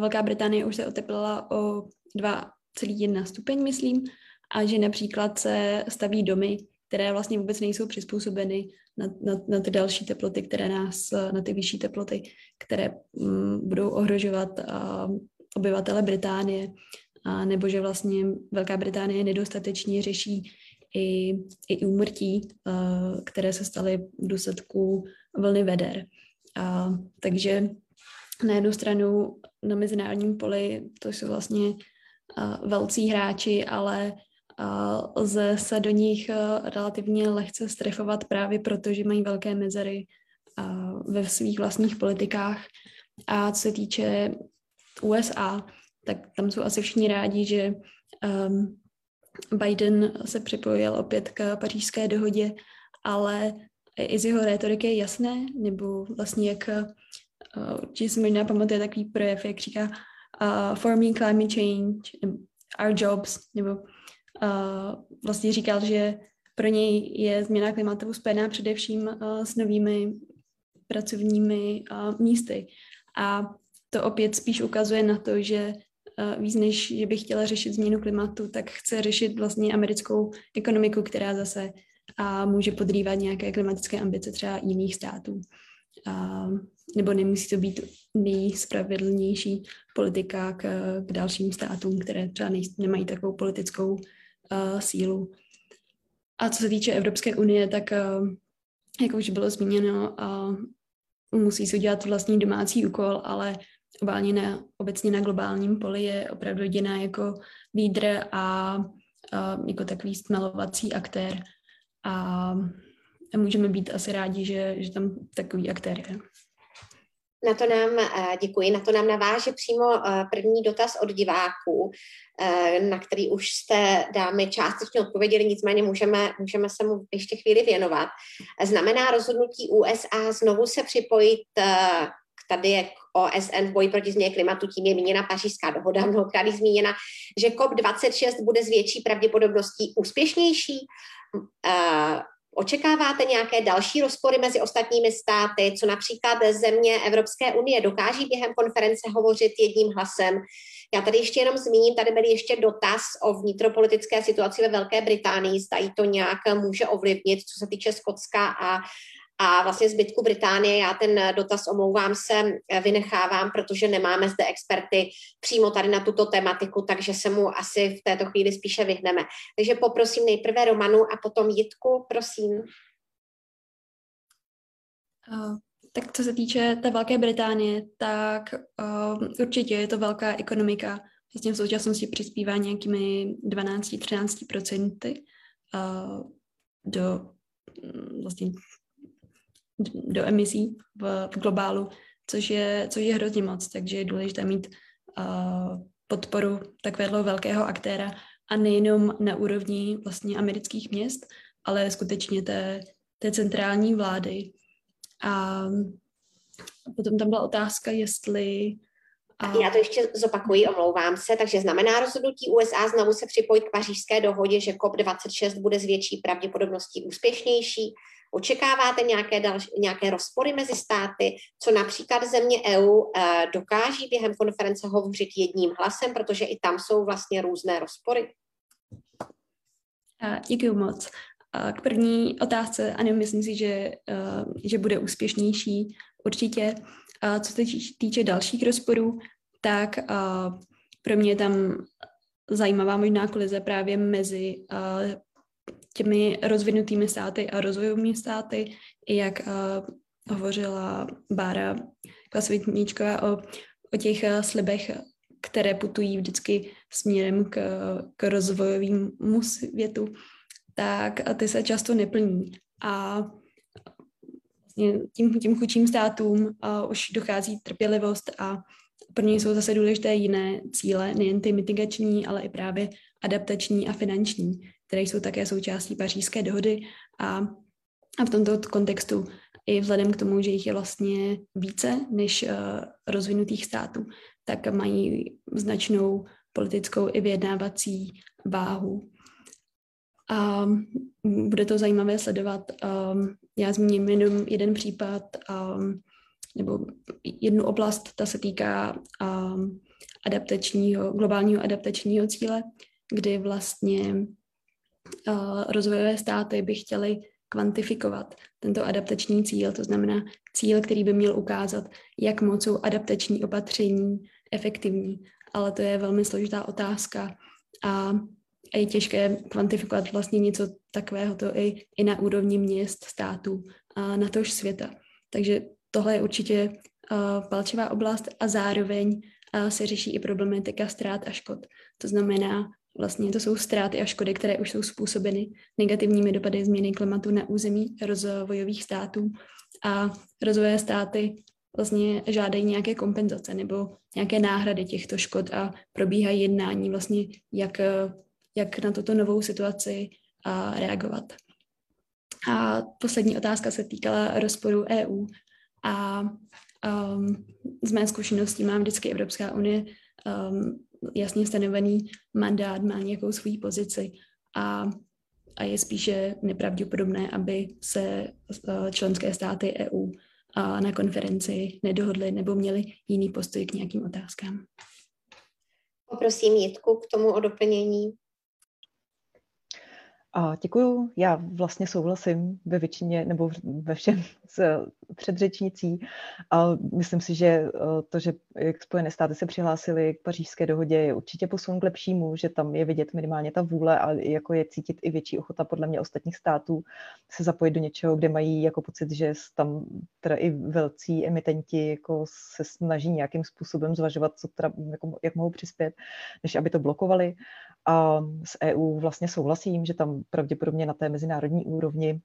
Velká Británie už se oteplila o 2,1 stupeň, myslím, a že například se staví domy, které vlastně vůbec nejsou přizpůsobeny na, na, na ty další teploty, které nás, na ty vyšší teploty, které mm, budou ohrožovat uh, obyvatele Británie, a nebo že vlastně Velká Británie nedostatečně řeší i, i úmrtí, uh, které se staly v důsledku vlny veder. A, takže na jednu stranu na mezinárodním poli to jsou vlastně velcí hráči, ale uh, lze se do nich uh, relativně lehce strefovat právě proto, že mají velké mezery uh, ve svých vlastních politikách. A co se týče USA, tak tam jsou asi všichni rádi, že um, Biden se připojil opět k pařížské dohodě, ale i z jeho retoriky je jasné, nebo vlastně jak uh, určitě si možná pamatuje takový projev, jak říká uh, for me climate change, our jobs, nebo vlastně říkal, že pro něj je změna klimatu spojená především s novými pracovními místy. A to opět spíš ukazuje na to, že víc než, že by chtěla řešit změnu klimatu, tak chce řešit vlastně americkou ekonomiku, která zase a může podrývat nějaké klimatické ambice třeba jiných států. A, nebo nemusí to být nejspravedlnější politika k, k dalším státům, které třeba nej, nemají takovou politickou uh, sílu. A co se týče Evropské unie, tak uh, jak už bylo zmíněno, uh, musí si udělat vlastní domácí úkol, ale obálně na, obecně na globálním poli je opravdu jediná jako lídr a uh, jako takový stmelovací aktér a můžeme být asi rádi, že, že tam takový aktér je. Na to nám, eh, děkuji, na to nám naváže přímo eh, první dotaz od diváků, eh, na který už jste dámy částečně odpověděli, nicméně můžeme, můžeme se mu ještě chvíli věnovat. Znamená rozhodnutí USA znovu se připojit k tady je k OSN v boji proti změně klimatu, tím je míněna pařížská dohoda, mnohokrát zmíněna, že COP26 bude s větší pravděpodobností úspěšnější. Očekáváte nějaké další rozpory mezi ostatními státy, co například země Evropské unie dokáží během konference hovořit jedním hlasem? Já tady ještě jenom zmíním, tady byl ještě dotaz o vnitropolitické situaci ve Velké Británii, zda to nějak může ovlivnit, co se týče Skotska a a vlastně zbytku Británie. Já ten dotaz, omlouvám se, vynechávám, protože nemáme zde experty přímo tady na tuto tematiku, takže se mu asi v této chvíli spíše vyhneme. Takže poprosím nejprve Romanu a potom Jitku, prosím. Uh, tak co se týče té Velké Británie, tak uh, určitě je to velká ekonomika. Vlastně v současnosti přispívá nějakými 12-13% uh, do vlastně do emisí v, v globálu, což je, což je hrozně moc, takže je důležité mít uh, podporu takového velkého aktéra a nejenom na úrovni vlastně amerických měst, ale skutečně té, té centrální vlády. A potom tam byla otázka, jestli a... Já to ještě zopakuji, omlouvám se. Takže znamená rozhodnutí USA znovu se připojit k pařížské dohodě, že COP26 bude s větší pravděpodobností úspěšnější. Očekáváte nějaké, další, nějaké rozpory mezi státy, co například země EU eh, dokáží během konference hovořit jedním hlasem, protože i tam jsou vlastně různé rozpory? Děkuji moc. K první otázce, ano, myslím si, že, eh, že bude úspěšnější určitě. Co se týče dalších rozporů, tak eh, pro mě je tam zajímavá možná kolize právě mezi těmi rozvinutými státy a rozvojovými státy, i jak uh, hovořila Bára Klasovitníčková o, o těch uh, slibech, které putují vždycky směrem k, k rozvojovému světu, tak ty se často neplní. A vlastně tím, tím chudším státům uh, už dochází trpělivost a pro ně jsou zase důležité jiné cíle, nejen ty mitigační, ale i právě adaptační a finanční, které jsou také součástí pařížské dohody a, a v tomto kontextu i vzhledem k tomu, že jich je vlastně více než uh, rozvinutých států, tak mají značnou politickou i vyjednávací váhu. A bude to zajímavé sledovat. Um, já zmíním jenom jeden případ, um, nebo jednu oblast, ta se týká um, adaptačního, globálního adaptačního cíle, kdy vlastně rozvojové státy by chtěly kvantifikovat tento adaptační cíl, to znamená cíl, který by měl ukázat, jak moc jsou adaptační opatření efektivní. Ale to je velmi složitá otázka a a je těžké kvantifikovat vlastně něco takového to i, i na úrovni měst, států a na tož světa. Takže tohle je určitě uh, palčivá oblast a zároveň uh, se řeší i problematika ztrát a škod. To znamená, vlastně to jsou ztráty a škody, které už jsou způsobeny negativními dopady změny klimatu na území rozvojových států a rozvojové státy vlastně žádají nějaké kompenzace nebo nějaké náhrady těchto škod a probíhají jednání vlastně, jak jak na tuto novou situaci a, reagovat. A poslední otázka se týkala rozporu EU a um, z mé zkušenosti mám vždycky Evropská unie um, jasně stanovený mandát, má nějakou svou pozici a, a je spíše nepravděpodobné, aby se uh, členské státy EU na konferenci nedohodly nebo měly jiný postoj k nějakým otázkám. Poprosím Jitku k tomu o doplnění. A děkuju. Já vlastně souhlasím ve většině nebo ve všem <laughs> s předřečnicí. A myslím si, že eh, to, že jak Spojené státy se přihlásily k pařížské dohodě, je určitě posun k lepšímu, že tam je vidět minimálně ta vůle a jako je cítit i větší ochota podle mě ostatních států se zapojit do něčeho, kde mají jako pocit, že tam teda i velcí emitenti jako se snaží nějakým způsobem zvažovat, co teda, jako, jak mohou přispět, než aby to blokovali. A s EU vlastně souhlasím, že tam pravděpodobně na té mezinárodní úrovni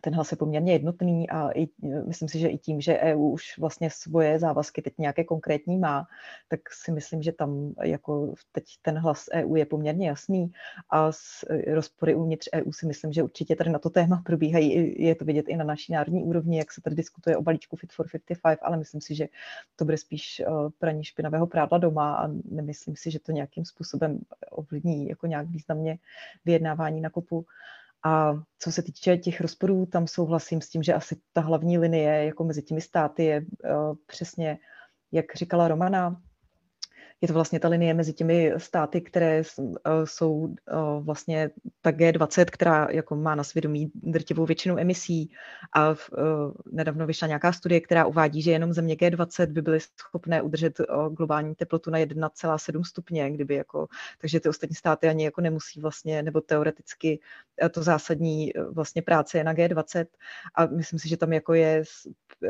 ten hlas je poměrně jednotný a i, myslím si, že i tím, že EU už vlastně svoje závazky teď nějaké konkrétní má, tak si myslím, že tam jako teď ten hlas EU je poměrně jasný a s rozpory uvnitř EU si myslím, že určitě tady na to téma probíhají, je to vidět i na naší národní úrovni, jak se tady diskutuje o balíčku Fit for 55, ale myslím si, že to bude spíš eh, praní špinavého prádla doma a nemyslím si, že to nějakým způsobem ovlivní jako nějak významně vyjednávání na kopu. A co se týče těch rozporů, tam souhlasím s tím, že asi ta hlavní linie jako mezi těmi státy je uh, přesně, jak říkala Romana, je to vlastně ta linie mezi těmi státy, které uh, jsou uh, vlastně ta G20, která jako má na svědomí drtivou většinu emisí a v, uh, nedávno vyšla nějaká studie, která uvádí, že jenom země G20 by byly schopné udržet globální teplotu na 1,7 stupně, kdyby jako, takže ty ostatní státy ani jako nemusí vlastně, nebo teoreticky to zásadní vlastně práce je na G20 a myslím si, že tam jako je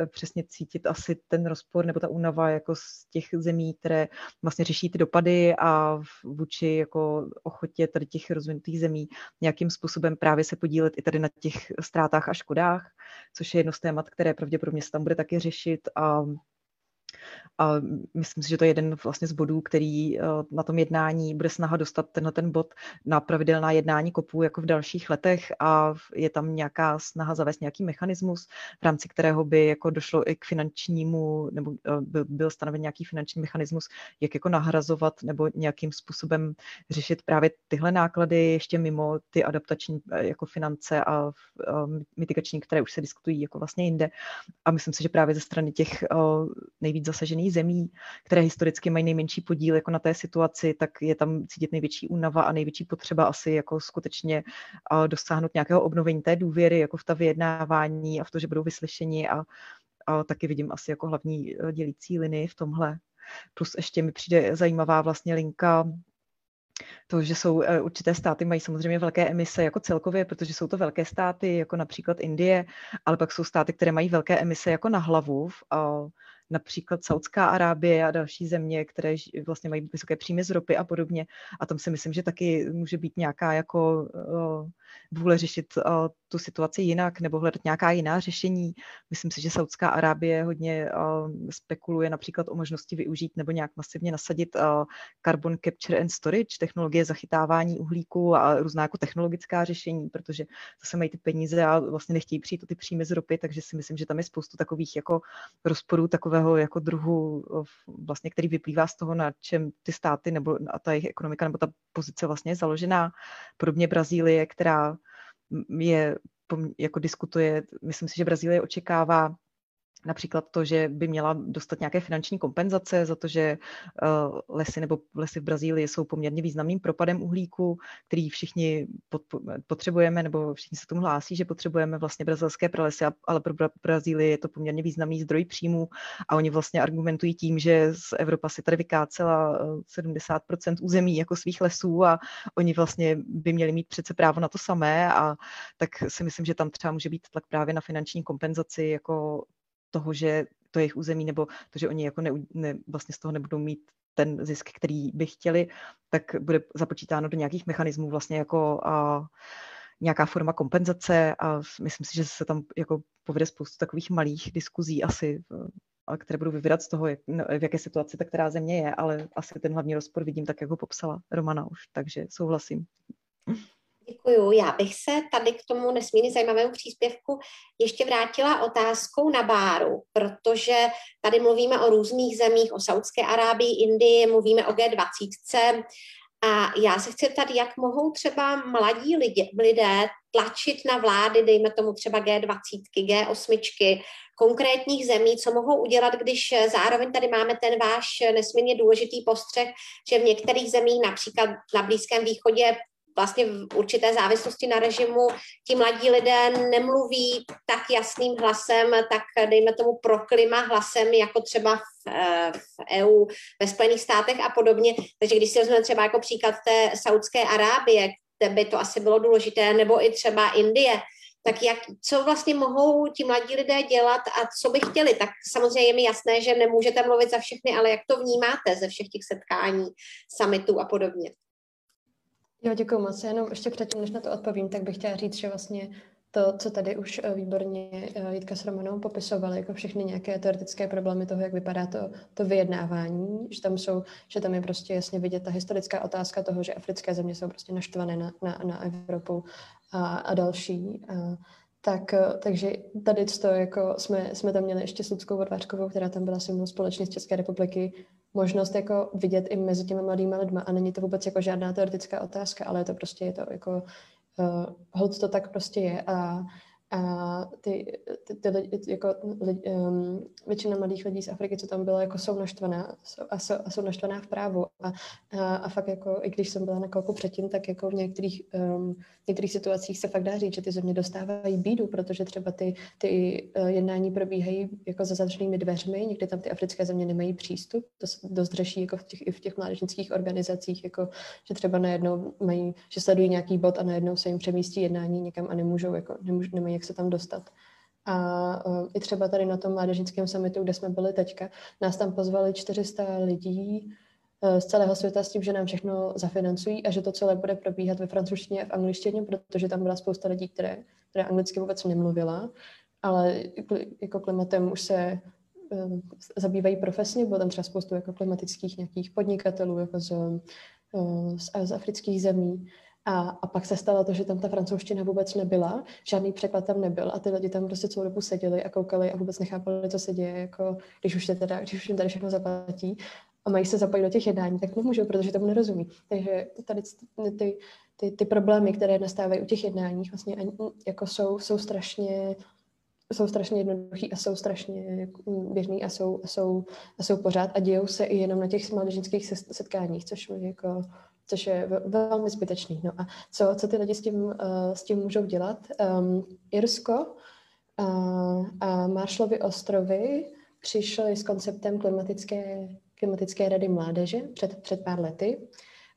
přesně cítit asi ten rozpor nebo ta únava jako z těch zemí, které vlastně vlastně řeší ty dopady a vůči jako ochotě tady těch rozvinutých zemí nějakým způsobem právě se podílet i tady na těch ztrátách a škodách, což je jedno z témat, které pravděpodobně se tam bude taky řešit a a myslím si, že to je jeden vlastně z bodů, který eh, na tom jednání bude snaha dostat tenhle ten bod na pravidelná jednání kopů jako v dalších letech a je tam nějaká snaha zavést nějaký mechanismus, v rámci kterého by jako došlo i k finančnímu, nebo eh, byl, stanoven nějaký finanční mechanismus, jak jako nahrazovat nebo nějakým způsobem řešit právě tyhle náklady ještě mimo ty adaptační eh, jako finance a mitigační, které už se diskutují jako vlastně jinde. A myslím si, že právě ze strany těch nejvíc zasažených zemí, které historicky mají nejmenší podíl jako na té situaci, tak je tam cítit největší únava a největší potřeba asi jako skutečně dosáhnout nějakého obnovení té důvěry jako v ta vyjednávání a v to, že budou vyslyšeni a, a taky vidím asi jako hlavní e, dělící linii v tomhle. Plus ještě mi přijde zajímavá vlastně linka to, že jsou eh, určité státy, mají samozřejmě velké emise jako celkově, protože jsou to velké státy, jako například Indie, ale pak jsou státy, které mají velké emise jako na hlavu. A například Saudská Arábie a další země, které vlastně mají vysoké příjmy z ropy a podobně. A tam si myslím, že taky může být nějaká jako uh, vůle řešit uh, tu situaci jinak nebo hledat nějaká jiná řešení. Myslím si, že Saudská Arábie hodně uh, spekuluje například o možnosti využít nebo nějak masivně nasadit uh, carbon capture and storage, technologie zachytávání uhlíku a různá jako technologická řešení, protože zase mají ty peníze a vlastně nechtějí přijít o ty příjmy z ropy, takže si myslím, že tam je spoustu takových jako rozporů takového jako druhu, vlastně, který vyplývá z toho, na čem ty státy nebo a ta jejich ekonomika nebo ta pozice vlastně je založená. Podobně Brazílie, která je jako diskutuje, myslím si, že Brazílie očekává Například to, že by měla dostat nějaké finanční kompenzace za to, že uh, lesy nebo lesy v Brazílii jsou poměrně významným propadem uhlíku, který všichni potřebujeme, nebo všichni se tomu hlásí, že potřebujeme vlastně brazilské pralesy, ale pro Brazílii je to poměrně významný zdroj příjmů. A oni vlastně argumentují tím, že z Evropa si tady vykácela 70% eh, území jako svých lesů a oni vlastně by měli mít přece právo na to samé. A tak si myslím, že tam třeba může být tlak právě na finanční kompenzaci jako toho, že to jejich území nebo to, že oni jako ne, ne, vlastně z toho nebudou mít ten zisk, který by chtěli, tak bude započítáno do nějakých mechanismů vlastně jako a, nějaká forma kompenzace a myslím si, že se tam jako povede spoustu takových malých diskuzí asi, a které budou vyvírat z toho, jak, no, v jaké situaci ta která země je, ale asi ten hlavní rozpor vidím tak, jak ho popsala Romana už, takže souhlasím. Děkuju. Já bych se tady k tomu nesmírně zajímavému příspěvku ještě vrátila otázkou na báru, protože tady mluvíme o různých zemích, o Saudské Arábii, Indii, mluvíme o G20. A já se chci ptat, jak mohou třeba mladí lidé, lidé tlačit na vlády, dejme tomu třeba G20, G8, konkrétních zemí, co mohou udělat, když zároveň tady máme ten váš nesmírně důležitý postřeh, že v některých zemích, například na Blízkém východě, vlastně v určité závislosti na režimu ti mladí lidé nemluví tak jasným hlasem, tak dejme tomu pro klima hlasem, jako třeba v, eh, v EU, ve Spojených státech a podobně. Takže když si vezmeme třeba jako příklad té Saudské Arábie, kde by to asi bylo důležité, nebo i třeba Indie, tak jak, co vlastně mohou ti mladí lidé dělat a co by chtěli? Tak samozřejmě je mi jasné, že nemůžete mluvit za všechny, ale jak to vnímáte ze všech těch setkání, summitů a podobně? Jo, děkuji moc. Jenom ještě předtím, než na to odpovím, tak bych chtěla říct, že vlastně to, co tady už eh, výborně eh, Jitka s Romanou popisovali, jako všechny nějaké teoretické problémy toho, jak vypadá to, to vyjednávání, že tam, jsou, že tam je prostě jasně vidět ta historická otázka toho, že africké země jsou prostě naštvané na, na, na Evropu a, a další. A, tak, eh, takže tady to jako jsme, jsme tam měli ještě s Ludskou Vodvářkovou, která tam byla se mnou společně z České republiky, možnost jako vidět i mezi těmi mladými lidmi a není to vůbec jako žádná teoretická otázka, ale je to prostě je to jako uh, hold to tak prostě je. A a ty, ty, ty lidi, jako lidi, um, většina mladých lidí z Afriky, co tam bylo, jako jsou naštvaná jsou, a, jsou, a jsou naštvaná v právu. A, a, a fakt jako, i když jsem byla na kolku předtím, tak jako v některých, um, některých situacích se fakt dá říct, že ty země dostávají bídu, protože třeba ty, ty uh, jednání probíhají jako za zavřenými dveřmi, někdy tam ty africké země nemají přístup, to se dost řeší jako v těch, i v těch mládežnických organizacích, jako, že třeba najednou mají, že sledují nějaký bod a najednou se jim přemístí jednání někam a nemůžou, jako, nemůžou, nemají jak se tam dostat. A uh, i třeba tady na tom mládežnickém summitu, kde jsme byli teďka, nás tam pozvali 400 lidí uh, z celého světa s tím, že nám všechno zafinancují a že to celé bude probíhat ve francouzštině a v angličtině, protože tam byla spousta lidí, které, které anglicky vůbec nemluvila, ale jako klimatem už se uh, zabývají profesně, bylo tam třeba spoustu jako klimatických nějakých podnikatelů jako z, z, z afrických zemí a, a pak se stalo to, že tam ta francouzština vůbec nebyla, žádný překlad tam nebyl a ty lidi tam prostě celou dobu seděli a koukali a vůbec nechápali, co se děje, jako když už, teda, když už jim tady všechno zaplatí a mají se zapojit do těch jednání, tak nemůžou, protože tomu nerozumí. Takže tady ty, ty, ty problémy, které nastávají u těch jednáních, vlastně jako jsou, jsou strašně jsou strašně jednoduchý a jsou strašně běžný a jsou, a jsou, a jsou pořád a dějou se i jenom na těch mládežnických setkáních, což mi jako což je velmi zbytečný. No a co, co ty lidi s tím, uh, s tím můžou dělat? Um, Irsko uh, a Marshallovy ostrovy přišly s konceptem klimatické, klimatické rady mládeže před, před pár lety.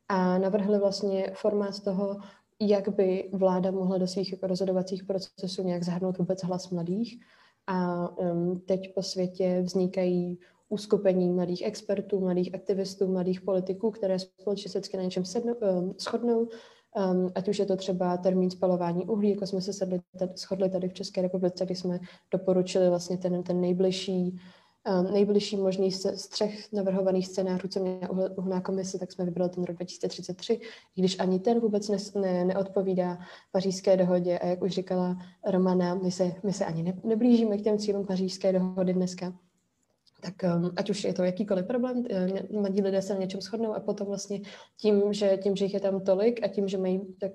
a navrhli vlastně formát toho, jak by vláda mohla do svých jako rozhodovacích procesů nějak zahrnout vůbec hlas mladých. A um, teď po světě vznikají uskupení mladých expertů, mladých aktivistů, mladých politiků, které společně vždycky na něčem sednou, um, shodnou, um, ať už je to třeba termín spalování uhlí, jako jsme se sedli, tady, shodli tady v České republice, kdy jsme doporučili vlastně ten, ten nejbližší Um, nejbližší možný z, třech navrhovaných scénářů, co měla uhlná komise, tak jsme vybrali ten rok 2033, i když ani ten vůbec ne, ne, neodpovídá pařížské dohodě. A jak už říkala Romana, my se, my se ani ne, neblížíme k těm cílům pařížské dohody dneska. Tak um, ať už je to jakýkoliv problém, mladí lidé se na něčem shodnou a potom vlastně tím, že, tím, že jich je tam tolik a tím, že mají tak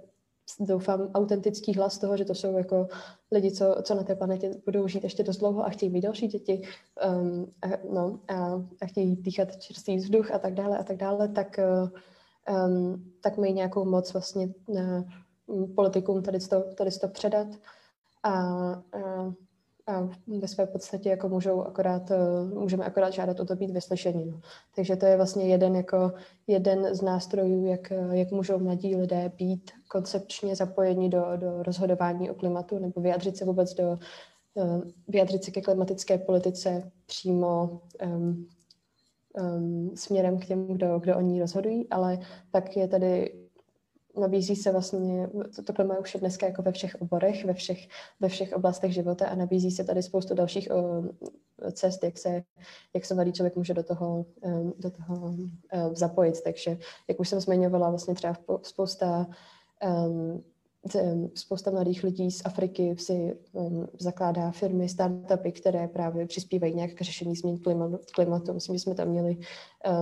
doufám, autentický hlas toho, že to jsou jako lidi, co, co na té planetě budou žít ještě dost dlouho a chtějí mít další děti um, a, no, a, a chtějí dýchat čerstvý vzduch a tak dále a tak dále, tak, um, tak mají nějakou moc vlastně na politikům tady to, tady to předat. A, a a ve své podstatě jako můžou akorát, eh, můžeme akorát žádat o to být vyslyšení. No. Takže to je vlastně jeden, jako, jeden z nástrojů, jak, jak můžou mladí lidé být koncepčně zapojeni do, do rozhodování o klimatu nebo vyjádřit se vůbec do, eh, vyjádřit se ke klimatické politice přímo um, um, směrem k těm, kdo, kdo o ní rozhodují, ale pak je tady nabízí se vlastně, to, tohle má už dneska jako ve všech oborech, ve všech, ve všech oblastech života a nabízí se tady spoustu dalších o, cest, jak se, jak se mladý člověk může do toho, do toho zapojit. Takže, jak už jsem zmiňovala, vlastně třeba spousta um, spousta mladých lidí z Afriky si um, zakládá firmy, startupy, které právě přispívají nějak k řešení změn klimatu. Myslím, že jsme tam měli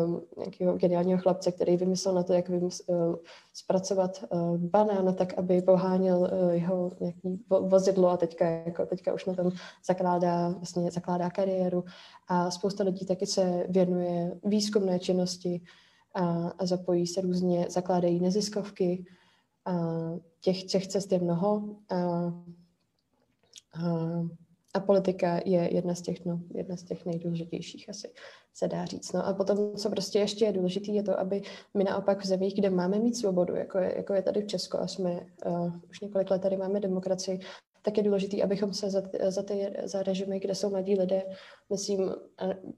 um, nějakého geniálního chlapce, který vymyslel na to, jak vymysl, uh, zpracovat uh, banán tak, aby poháněl uh, jeho nějaký vo- vozidlo a teďka, jako, teďka už na tom zakládá, vlastně zakládá kariéru. A spousta lidí taky se věnuje výzkumné činnosti a, a zapojí se různě, zakládají neziskovky, těch, těch cest je mnoho a, a, a politika je jedna z těch, no, jedna z těch nejdůležitějších asi se dá říct. No a potom, co prostě ještě je důležité, je to, aby my naopak v zemích, kde máme mít svobodu, jako je, jako je tady v Česku a jsme uh, už několik let tady máme demokracii, tak je důležité, abychom se za, za, ty, za režimy, kde jsou mladí lidé, myslím,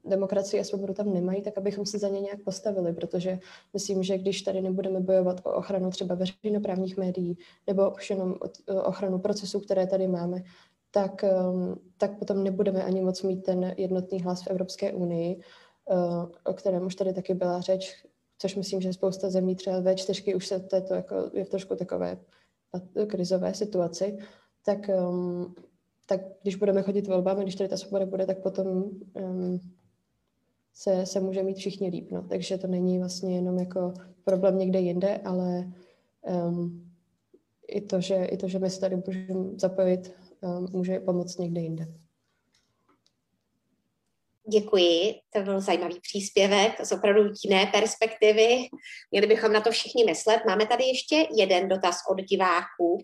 demokracii a svobodu tam nemají, tak abychom se za ně nějak postavili, protože myslím, že když tady nebudeme bojovat o ochranu třeba veřejnoprávních médií nebo už jenom o ochranu procesů, které tady máme, tak, um, tak potom nebudeme ani moc mít ten jednotný hlas v Evropské unii, uh, o kterém už tady taky byla řeč, což myslím, že spousta zemí třeba V4 už se této jako je v trošku takové krizové situaci, tak, um, tak když budeme chodit volbám, když tady ta svoboda bude, tak potom um, se, se může mít všichni líp. No. Takže to není vlastně jenom jako problém někde jinde, ale um, i, to, že, i to, že my se tady můžeme zapojit, um, může pomoct někde jinde. Děkuji, to byl zajímavý příspěvek z opravdu jiné perspektivy. Měli bychom na to všichni myslet. Máme tady ještě jeden dotaz od diváků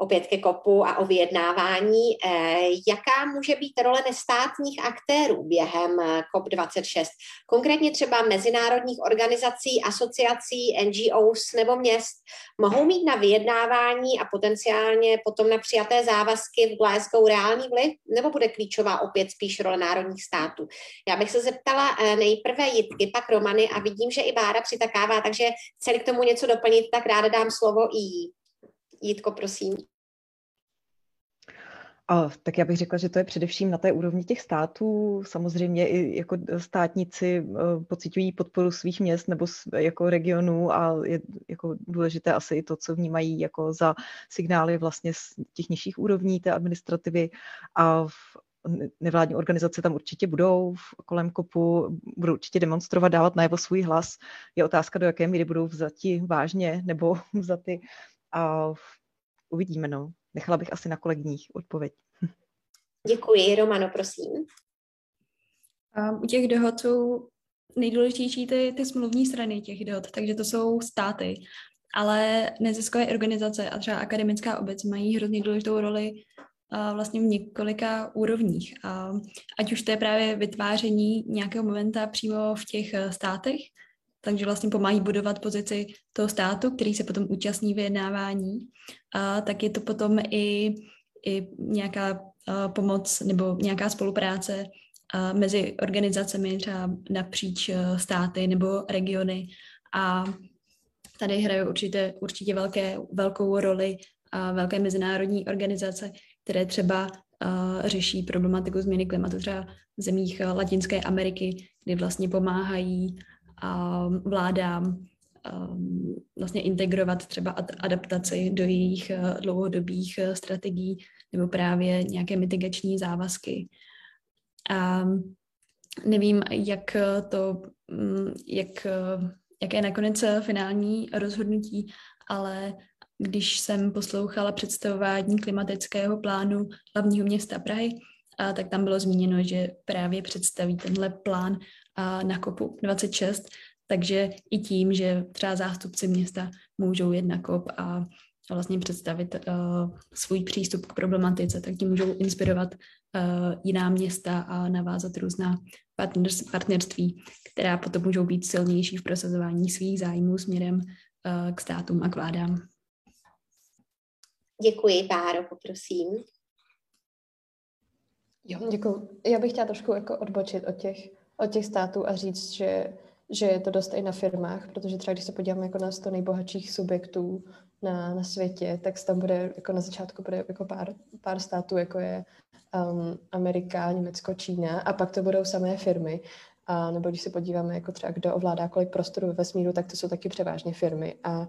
opět ke kopu a o vyjednávání. Eh, jaká může být role nestátních aktérů během COP26? Konkrétně třeba mezinárodních organizací, asociací, NGOs nebo měst mohou mít na vyjednávání a potenciálně potom na přijaté závazky v Glasgow reálný vliv, nebo bude klíčová opět spíš role národních států? Já bych se zeptala eh, nejprve Jitky, pak Romany a vidím, že i Bára přitakává, takže chceli k tomu něco doplnit, tak ráda dám slovo i jí. Jitko, prosím. A, tak já bych řekla, že to je především na té úrovni těch států. Samozřejmě i jako státníci uh, pocitují podporu svých měst nebo jako regionů a je jako důležité asi i to, co vnímají jako za signály vlastně z těch nižších úrovní té administrativy a v, nevládní organizace tam určitě budou v kolem kopu, budou určitě demonstrovat, dávat najevo svůj hlas. Je otázka, do jaké míry budou vzati vážně nebo <laughs> vzaty a uvidíme, no. Nechala bych asi na kolegních odpověď. <laughs> Děkuji. Romano, prosím. Um, u těch dohod jsou nejdůležitější ty, ty smluvní strany těch dohod, takže to jsou státy. Ale neziskové organizace a třeba akademická obec mají hrozně důležitou roli vlastně v několika úrovních. Uh, ať už to je právě vytváření nějakého momenta přímo v těch uh, státech, takže vlastně pomáhají budovat pozici toho státu, který se potom účastní vyjednávání, a tak je to potom i, i nějaká pomoc nebo nějaká spolupráce mezi organizacemi třeba napříč státy nebo regiony a tady hrají určitě, určitě velké, velkou roli a velké mezinárodní organizace, které třeba uh, řeší problematiku změny klimatu třeba v zemích Latinské Ameriky, kdy vlastně pomáhají uh, vládám um, vlastně integrovat třeba adaptaci do jejich uh, dlouhodobých uh, strategií nebo právě nějaké mitigační závazky. A nevím, jak to, mm, jak, jaké nakonec finální rozhodnutí, ale když jsem poslouchala představování klimatického plánu hlavního města Prahy, a tak tam bylo zmíněno, že právě představí tenhle plán a na kopu 26, takže i tím, že třeba zástupci města můžou jet na kop a vlastně představit uh, svůj přístup k problematice, tak tím můžou inspirovat uh, jiná města a navázat různá partnerství, která potom můžou být silnější v prosazování svých zájmů směrem uh, k státům a k vládám. Děkuji, Báro, poprosím. Jo, děkuji. Já bych chtěla trošku jako odbočit od těch, od těch států a říct, že, že je to dost i na firmách, protože třeba když se podíváme jako na 100 nejbohatších subjektů na, na světě, tak tam bude, jako na začátku bude jako pár, pár států, jako je um, Amerika, Německo, Čína a pak to budou samé firmy. A nebo když se podíváme, jako třeba kdo ovládá kolik prostoru ve vesmíru, tak to jsou taky převážně firmy. A,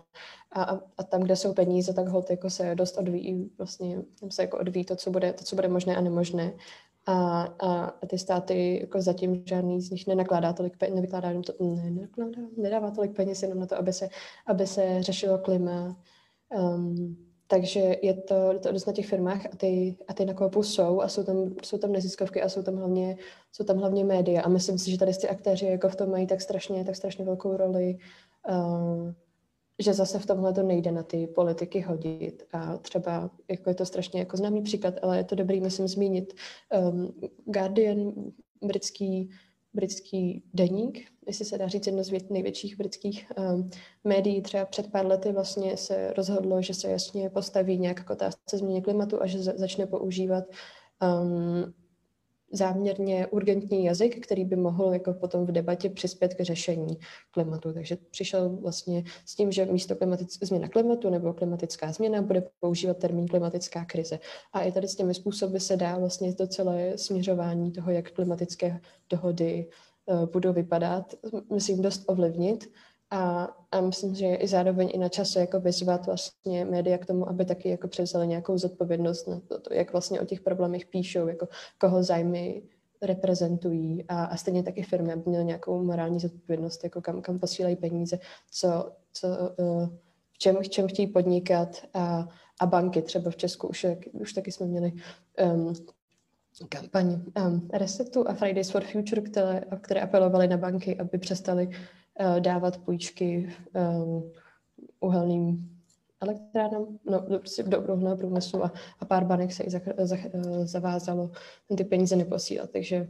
a, a tam, kde jsou peníze, tak hod jako se dost odvíjí, vlastně se jako odvíjí to, co bude, to, co bude možné a nemožné. A, a, a ty státy jako zatím žádný z nich nenakládá tolik peněz, nevykládá jenom to, ne, nenakládá, nedává tolik peněz jenom na to, aby se, aby se řešilo klima. Um, takže je to, to dost na těch firmách a ty, a ty na kopu jsou a jsou tam, jsou tam neziskovky a jsou tam hlavně, jsou tam hlavně média. A myslím si, že tady ty aktéři jako v tom mají tak strašně, tak strašně velkou roli, uh, že zase v tomhle to nejde na ty politiky hodit. A třeba, jako je to strašně jako známý příklad, ale je to dobrý, myslím, zmínit um, Guardian, britský britský deník, jestli se dá říct jedno z největších britských um, médií, třeba před pár lety vlastně se rozhodlo, že se jasně postaví nějak k otázce změny klimatu a že za, začne používat um, záměrně urgentní jazyk, který by mohl jako potom v debatě přispět k řešení klimatu. Takže přišel vlastně s tím, že místo klimatic- změna klimatu nebo klimatická změna bude používat termín klimatická krize. A i tady s těmi způsoby se dá vlastně to celé směřování toho, jak klimatické dohody uh, budou vypadat, myslím, dost ovlivnit. A, a myslím, že i zároveň i na čase jako vyzvat vlastně média k tomu, aby taky jako převzali nějakou zodpovědnost na to, to, jak vlastně o těch problémech píšou, jako koho zájmy reprezentují a, a stejně taky firmy, aby měly nějakou morální zodpovědnost, jako kam, kam posílají peníze, co, co, uh, v, čem, v čem chtějí podnikat a, a banky třeba v Česku už, už taky jsme měli um, kampaň um, Resetu a Fridays for Future, které, které apelovaly na banky, aby přestali dávat půjčky um, uhelným elektrárnám, no, prostě do obrovného průmyslu a, a pár banek se i za, za, uh, zavázalo ty peníze neposílat. Takže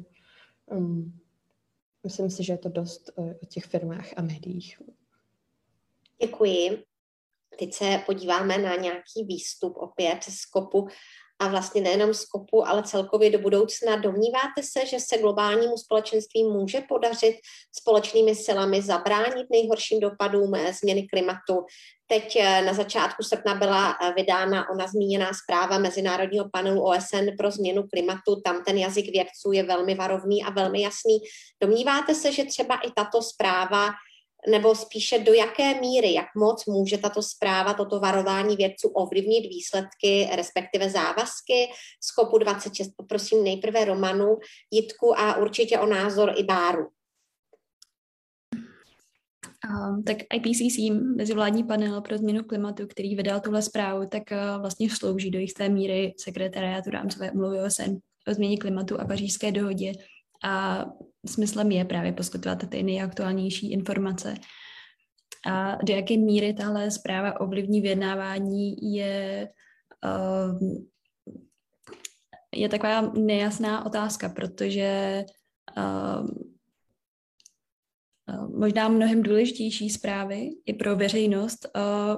um, myslím si, že je to dost uh, o těch firmách a médiích. Děkuji. Teď se podíváme na nějaký výstup opět z kopu a vlastně nejenom z kopu, ale celkově do budoucna. Domníváte se, že se globálnímu společenství může podařit společnými silami zabránit nejhorším dopadům změny klimatu? Teď eh, na začátku srpna byla eh, vydána ona zmíněná zpráva Mezinárodního panelu OSN pro změnu klimatu. Tam ten jazyk vědců je velmi varovný a velmi jasný. Domníváte se, že třeba i tato zpráva nebo spíše do jaké míry, jak moc může tato zpráva, toto varování vědců ovlivnit výsledky, respektive závazky z COPu 26. Poprosím nejprve Romanu, Jitku a určitě o názor i Báru. Um, tak IPCC, mezivládní panel pro změnu klimatu, který vydal tuhle zprávu, tak uh, vlastně slouží do jisté míry sekretariátu rámcové umluvy OSN o změně klimatu a pařížské dohodě a smyslem je právě poskytovat ty nejaktuálnější informace. A do jaké míry tahle zpráva ovlivní vyjednávání je, uh, je taková nejasná otázka, protože uh, možná mnohem důležitější zprávy i pro veřejnost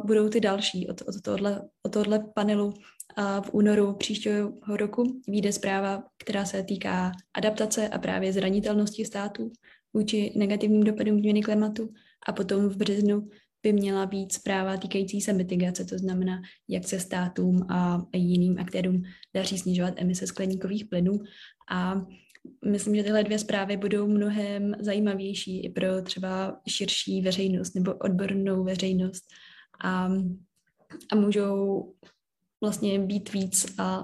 budou ty další od, od, tohle, od tohle panelu. Uh, v únoru příštího roku vyjde zpráva, která se týká adaptace a právě zranitelnosti států vůči negativním dopadům změny klimatu a potom v březnu by měla být zpráva týkající se mitigace, to znamená, jak se státům a jiným aktérům daří snižovat emise skleníkových plynů. A myslím, že tyhle dvě zprávy budou mnohem zajímavější i pro třeba širší veřejnost nebo odbornou veřejnost a, a můžou vlastně být víc a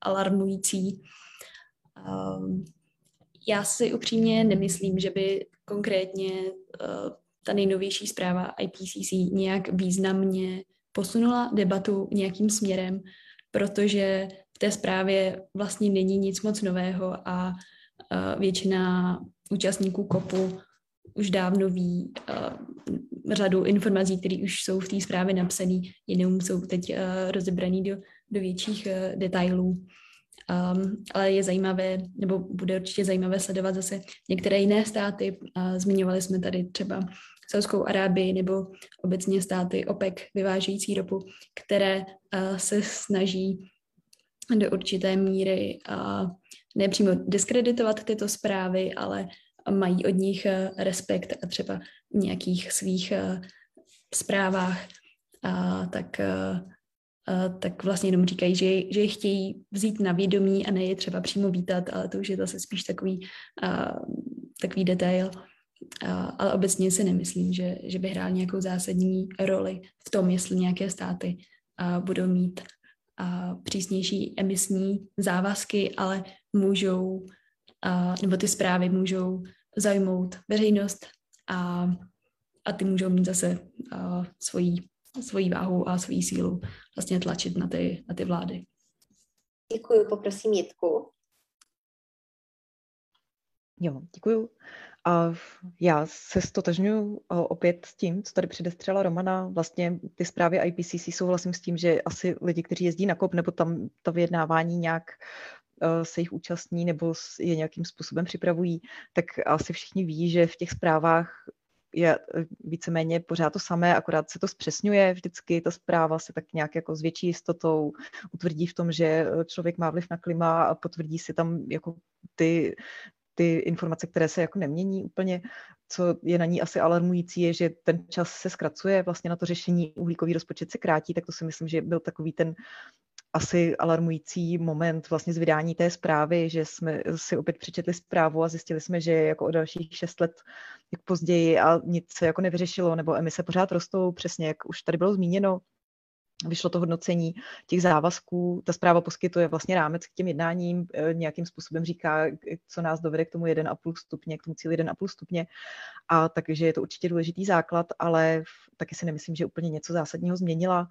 alarmující. Já si upřímně nemyslím, že by konkrétně ta nejnovější zpráva IPCC nějak významně posunula debatu nějakým směrem, protože v té zprávě vlastně není nic moc nového a většina účastníků kopu už dávno ví uh, řadu informací, které už jsou v té zprávě napsané, jenom jsou teď uh, rozebraný do, do větších uh, detailů. Um, ale je zajímavé, nebo bude určitě zajímavé sledovat zase některé jiné státy. Uh, zmiňovali jsme tady třeba Saudskou Arábii nebo obecně státy OPEC vyvážející ropu, které uh, se snaží do určité míry uh, nepřímo diskreditovat tyto zprávy, ale mají od nich uh, respekt a třeba v nějakých svých uh, zprávách, uh, tak, uh, uh, tak vlastně jenom říkají, že, že je chtějí vzít na vědomí a ne je třeba přímo vítat, ale to už je zase spíš takový, uh, takový detail. Uh, ale obecně si nemyslím, že, že by hrál nějakou zásadní roli v tom, jestli nějaké státy uh, budou mít uh, přísnější emisní závazky, ale můžou, uh, nebo ty zprávy můžou zajmout veřejnost a, a ty můžou mít zase uh, svoji, svoji váhu a svoji sílu vlastně tlačit na ty, na ty vlády. Děkuji, poprosím Jitku. Jo, děkuju. A já se stotožňuji opět s tím, co tady předestřela Romana. Vlastně ty zprávy IPCC souhlasím s tím, že asi lidi, kteří jezdí na kop, nebo tam to vyjednávání nějak se jich účastní nebo je nějakým způsobem připravují, tak asi všichni ví, že v těch zprávách je e, víceméně pořád to samé, akorát se to zpřesňuje vždycky, ta zpráva se tak nějak jako s větší jistotou utvrdí v tom, že e, člověk má vliv na klima a potvrdí si tam jako ty ty informace, které se jako nemění úplně. Co je na ní asi alarmující, je, že ten čas se zkracuje, vlastně na to řešení uhlíkový rozpočet se krátí, tak to si myslím, že byl takový ten asi alarmující moment vlastně z vydání té zprávy, že jsme si opět přečetli zprávu a zjistili jsme, že jako o dalších šest let jak později a nic se jako nevyřešilo, nebo emise pořád rostou, přesně jak už tady bylo zmíněno, vyšlo to hodnocení těch závazků. Ta zpráva poskytuje vlastně rámec k těm jednáním, e, nějakým způsobem říká, co nás dovede k tomu 1,5 stupně, k tomu cíli 1,5 stupně. A takže je to určitě důležitý základ, ale taky si nemyslím, že úplně něco zásadního změnila.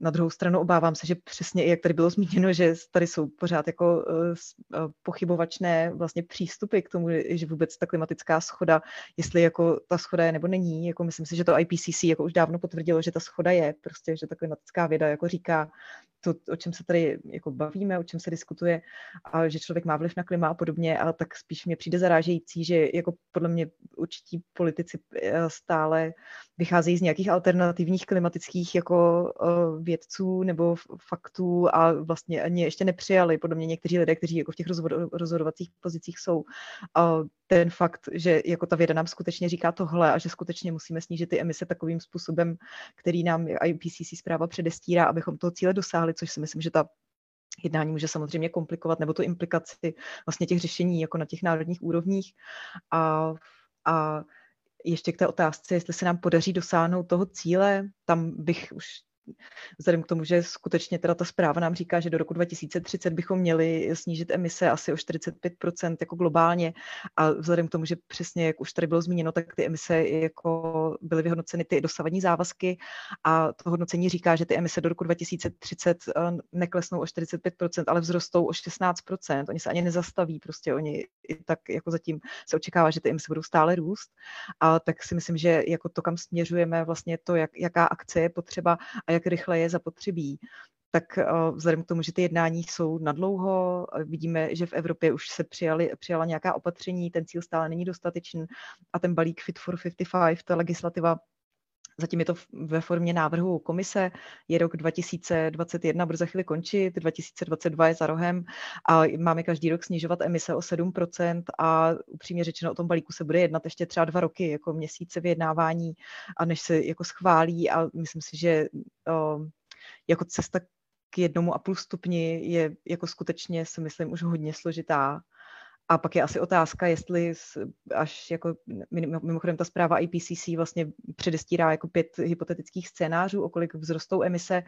Na druhou stranu obávám se, že přesně jak tady bylo zmíněno, že tady jsou pořád jako eh, eh, pochybovačné vlastně přístupy k tomu, že vůbec ta klimatická schoda, jestli jako ta schoda je nebo není, jako myslím si, že to IPCC jako už dávno potvrdilo, že ta schoda je, prostě, že ta klimatická věda jako říká, to, o čem se tady jako bavíme, o čem se diskutuje, a že člověk má vliv na klima a podobně, a tak spíš mě přijde zarážející, že jako podle mě určití politici eh, stále vycházejí z nějakých alternativních klimatických jako uh, vědců nebo faktů a vlastně ani ještě nepřijali, podle mě někteří lidé, kteří jako v těch rozhodovacích pozicích jsou, ten fakt, že jako ta věda nám skutečně říká tohle a že skutečně musíme snížit ty emise takovým způsobem, který nám IPCC zpráva předestírá, abychom toho cíle dosáhli, což si myslím, že ta jednání může samozřejmě komplikovat, nebo tu implikaci vlastně těch řešení jako na těch národních úrovních. A, a ještě k té otázce, jestli se nám podaří dosáhnout toho cíle, tam bych už vzhledem k tomu, že skutečně teda ta zpráva nám říká, že do roku 2030 bychom měli snížit emise asi o 45% jako globálně a vzhledem k tomu, že přesně, jak už tady bylo zmíněno, tak ty emise jako byly vyhodnoceny ty dosavadní závazky a to hodnocení říká, že ty emise do roku 2030 eh, neklesnou o 45%, ale vzrostou o 16%. Oni se ani nezastaví, prostě oni i tak jako zatím se očekává, že ty emise budou stále růst. A tak si myslím, že jako to, kam směřujeme, vlastně to, jak, jaká akce je potřeba a jak rychle je zapotřebí, tak vzhledem k tomu, že ty jednání jsou nadlouho, vidíme, že v Evropě už se přijali, přijala nějaká opatření, ten cíl stále není dostatečný a ten balík Fit for 55, ta legislativa Zatím je to ve formě návrhu komise, je rok 2021, bude za chvíli končit, 2022 je za rohem a máme každý rok snižovat emise o 7% a upřímně řečeno o tom balíku se bude jednat ještě třeba dva roky, jako měsíce vyjednávání a než se jako schválí a myslím si, že jako cesta k jednomu a půl stupni je jako skutečně si myslím už hodně složitá a pak je asi otázka, jestli až jako mimochodem ta zpráva IPCC vlastně předestírá jako pět hypotetických scénářů, o kolik vzrostou emise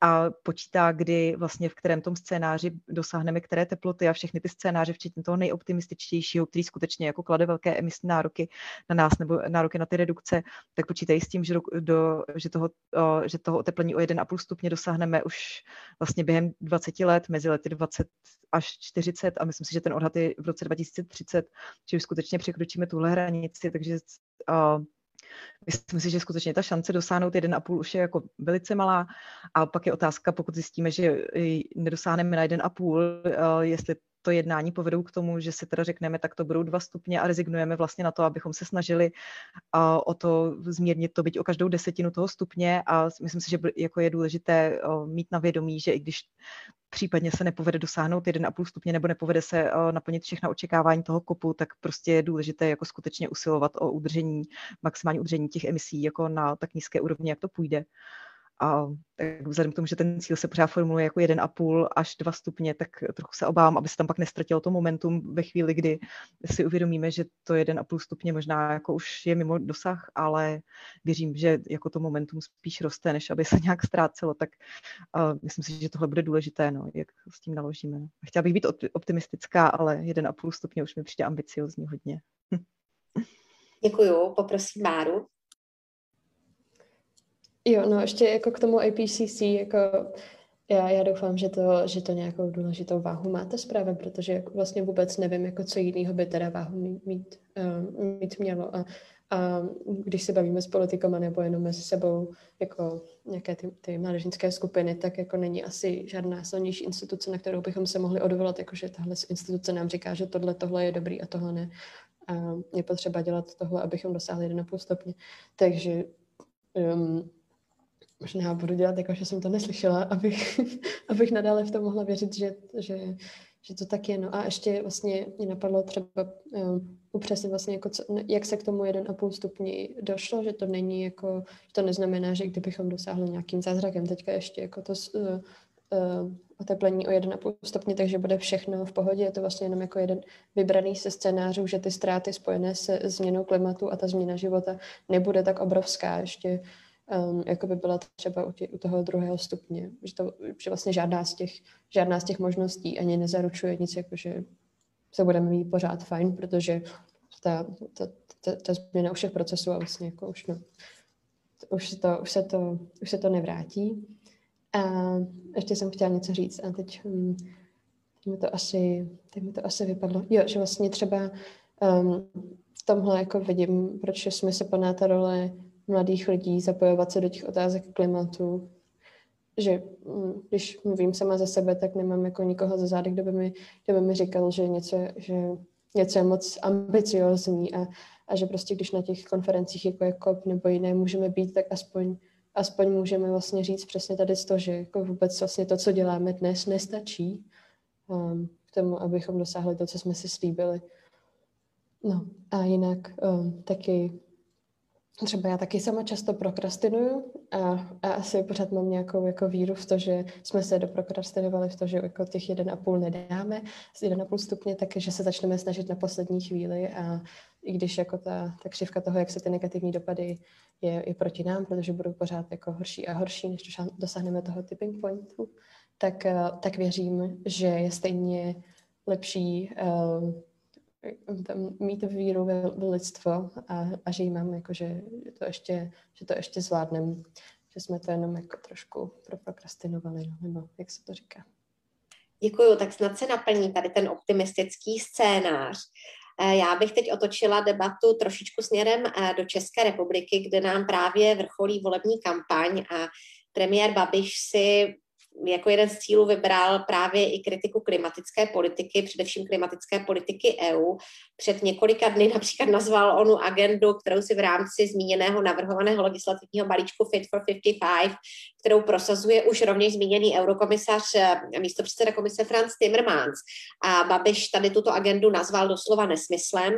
a počítá, kdy vlastně v kterém tom scénáři dosáhneme které teploty a všechny ty scénáře, včetně toho nejoptimističtějšího, který skutečně jako klade velké emisní nároky na nás nebo nároky na ty redukce, tak počítají s tím, že, do, že, toho, že toho oteplení o 1,5 stupně dosáhneme už vlastně během 20 let, mezi lety 20 až 40 a myslím si, že ten odhad je v roce 2030, že už skutečně překročíme tuhle hranici, takže uh, Myslím si, že skutečně ta šance dosáhnout 1,5 už je jako velice malá. A pak je otázka, pokud zjistíme, že nedosáhneme na 1,5, jestli to jednání povedou k tomu, že si teda řekneme, tak to budou dva stupně a rezignujeme vlastně na to, abychom se snažili o to zmírnit to byť o každou desetinu toho stupně a myslím si, že jako je důležité mít na vědomí, že i když případně se nepovede dosáhnout 1,5 stupně nebo nepovede se naplnit všechna očekávání toho kopu, tak prostě je důležité jako skutečně usilovat o udržení, maximální udržení těch emisí jako na tak nízké úrovni, jak to půjde. A vzhledem k tomu, že ten cíl se pořád formuluje jako 1,5 až 2 stupně, tak trochu se obávám, aby se tam pak nestratilo to momentum ve chvíli, kdy si uvědomíme, že to 1,5 stupně možná jako už je mimo dosah, ale věřím, že jako to momentum spíš roste, než aby se <laughs> nějak ztrácelo, tak uh, myslím si, že tohle bude důležité, no, jak s tím naložíme. Chtěla bych být optimistická, ale 1,5 stupně už mi přijde ambiciozní hodně. <laughs> Děkuju, poprosím Máru. Jo, no ještě jako k tomu IPCC, jako já, já doufám, že to, že to nějakou důležitou váhu máte zprávě, protože jako vlastně vůbec nevím, jako co jiného by teda váhu mít, mít, uh, mít mělo. A, a když se bavíme s politikama nebo jenom mezi sebou, jako nějaké ty, ty mládežnické skupiny, tak jako není asi žádná silnější instituce, na kterou bychom se mohli odvolat, jakože tahle instituce nám říká, že tohle, tohle je dobrý a tohle ne. A je potřeba dělat tohle, abychom dosáhli 1,5 stupně. Takže um, možná budu dělat jako, že jsem to neslyšela, abych, <laughs> abych nadále v tom mohla věřit, že, že, že to tak je. No a ještě vlastně mě napadlo třeba um, upřesnit vlastně, jako co, jak se k tomu 1,5 stupni došlo, že to není jako, že to neznamená, že kdybychom dosáhli nějakým zázrakem, teďka ještě jako to uh, uh, oteplení o 1,5 stupně, takže bude všechno v pohodě. Je to vlastně jenom jako jeden vybraný se scénářů, že ty ztráty spojené se změnou klimatu a ta změna života nebude tak obrovská. Ještě um, jako by byla třeba u, tě, u toho druhého stupně, že, to, že vlastně žádná z, těch, žádná z těch možností ani nezaručuje nic, jako že se budeme mít pořád fajn, protože ta, ta, ta, ta změna u všech procesů a vlastně jako už, no, už, se to, už, se to, už se to nevrátí. A ještě jsem chtěla něco říct a teď, um, teď, mi, to asi, teď mi to asi vypadlo. Jo, že vlastně třeba um, v tomhle jako vidím, proč je smysl ta role mladých lidí zapojovat se do těch otázek klimatu, že mm, když mluvím sama za sebe, tak nemám jako nikoho za zády, kdo by mi, kdo by mi říkal, že něco, že něco je moc ambiciozní a, a že prostě když na těch konferencích jako je COP nebo jiné můžeme být, tak aspoň, aspoň můžeme vlastně říct přesně tady to, že jako vůbec vlastně to, co děláme dnes, nestačí um, k tomu, abychom dosáhli to, co jsme si slíbili. No a jinak um, taky třeba já taky sama často prokrastinuju a, a asi pořád mám nějakou jako víru v to, že jsme se doprokrastinovali v to, že jako těch 1,5 nedáme z 1,5 stupně, takže se začneme snažit na poslední chvíli a i když jako ta, ta křivka toho, jak se ty negativní dopady je, je proti nám, protože budou pořád jako horší a horší, než dosáhneme toho tipping pointu, tak, tak věřím, že je stejně lepší uh, tam mít víru ve, ve lidstvo a, a že jí mám, jako, že, že, to ještě, že to ještě zvládneme, že jsme to jenom jako trošku proprokrastinovali, no, nebo jak se to říká. Děkuju, tak snad se naplní tady ten optimistický scénář. Eh, já bych teď otočila debatu trošičku směrem eh, do České republiky, kde nám právě vrcholí volební kampaň a premiér Babiš si jako jeden z cílů vybral právě i kritiku klimatické politiky, především klimatické politiky EU. Před několika dny například nazval onu agendu, kterou si v rámci zmíněného navrhovaného legislativního balíčku Fit for 55, kterou prosazuje už rovněž zmíněný eurokomisař, eh, místo předseda komise Franz Timmermans. A Babiš tady tuto agendu nazval doslova nesmyslem.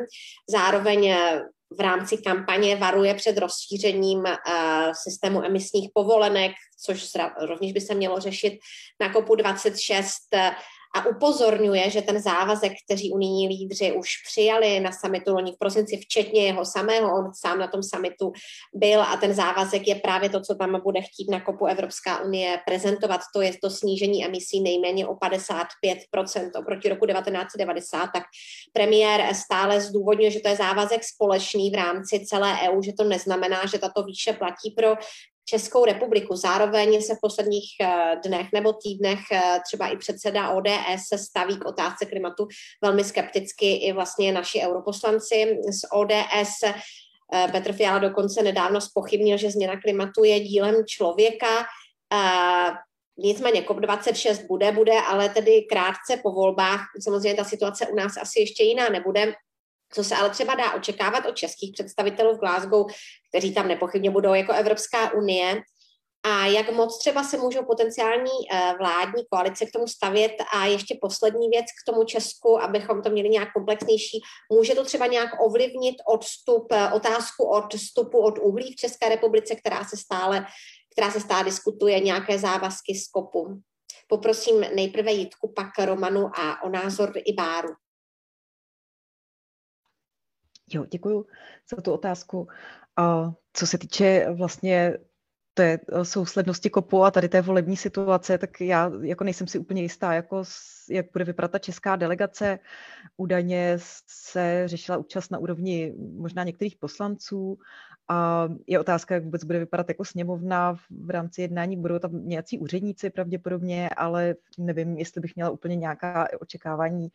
Zároveň eh, v rámci kampaně varuje před rozšířením uh, systému emisních povolenek, což rovněž by se mělo řešit na kopu 26 a upozorňuje, že ten závazek, který unijní lídři už přijali na samitu loni v prosinci, včetně jeho samého, on sám na tom samitu byl a ten závazek je právě to, co tam bude chtít na kopu Evropská unie prezentovat, to je to snížení emisí nejméně o 55% oproti roku 1990, tak premiér stále zdůvodňuje, že to je závazek společný v rámci celé EU, že to neznamená, že tato výše platí pro Českou republiku. Zároveň se v posledních eh, dnech nebo týdnech eh, třeba i předseda ODS se staví k otázce klimatu velmi skepticky i vlastně naši europoslanci z ODS. Eh, Petr Fiala dokonce nedávno spochybnil, že změna klimatu je dílem člověka. Nicméně COP26 bude, bude, ale tedy krátce po volbách. Samozřejmě ta situace u nás asi ještě jiná nebude. Co se ale třeba dá očekávat od českých představitelů v Glasgow, kteří tam nepochybně budou jako Evropská unie, a jak moc třeba se můžou potenciální uh, vládní koalice k tomu stavět a ještě poslední věc k tomu Česku, abychom to měli nějak komplexnější. Může to třeba nějak ovlivnit odstup, uh, otázku od vstupu od uhlí v České republice, která se stále, která se stále diskutuje, nějaké závazky z kopu. Poprosím nejprve Jitku, pak Romanu a o názor i Báru. Jo, děkuji za tu otázku. A co se týče vlastně té eh, souslednosti kopu a tady té volební situace, tak já jako nejsem si úplně jistá, jako jak bude vypadat ta česká delegace. Údajně se řešila účast na úrovni možná některých poslanců a je otázka, jak vůbec bude vypadat jako sněmovna v rámci jednání. Budou tam nějací úředníci pravděpodobně, ale nevím, jestli bych měla úplně nějaká očekávání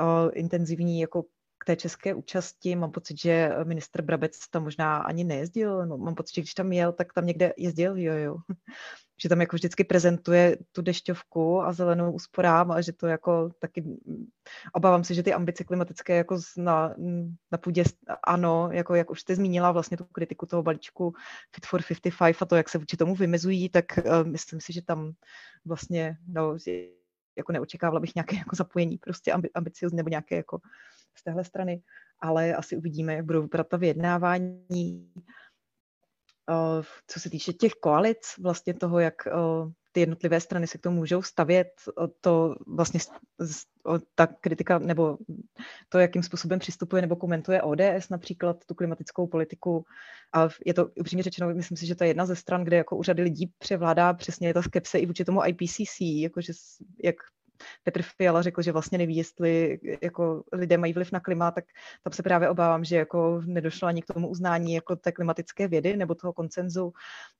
uh, intenzivní jako k té české účasti. Mám pocit, že minister Brabec tam možná ani nejezdil. No, mám pocit, že když tam jel, tak tam někde jezdil, jo, jo. <laughs> že tam jako vždycky prezentuje tu dešťovku a zelenou úsporám a že to jako taky obávám se, že ty ambice klimatické jako na, na půdě ano, jako jak už jste zmínila vlastně tu kritiku toho balíčku Fit for 55 a to, jak se vůči tomu vymezují, tak uh, myslím si, že tam vlastně no, jako neočekávala bych nějaké jako zapojení prostě ambiciozní nebo nějaké jako z téhle strany, ale asi uvidíme, jak budou vypadat ta vyjednávání. Eh, co se týče těch koalic, vlastně toho, jak eh, ty jednotlivé strany se k tomu můžou stavět, to vlastně ta kritika nebo to, jakým způsobem přistupuje nebo komentuje ODS například tu klimatickou politiku. A je to upřímně řečeno, myslím si, že to je jedna ze stran, kde jako u řady lidí převládá přesně ta skepse i vůči tomu IPCC, jakože jak Petr Fiala řekl, že vlastně neví, jestli jako lidé mají vliv na klima, tak tam se právě obávám, že jako nedošlo ani k tomu uznání jako té klimatické vědy nebo toho koncenzu.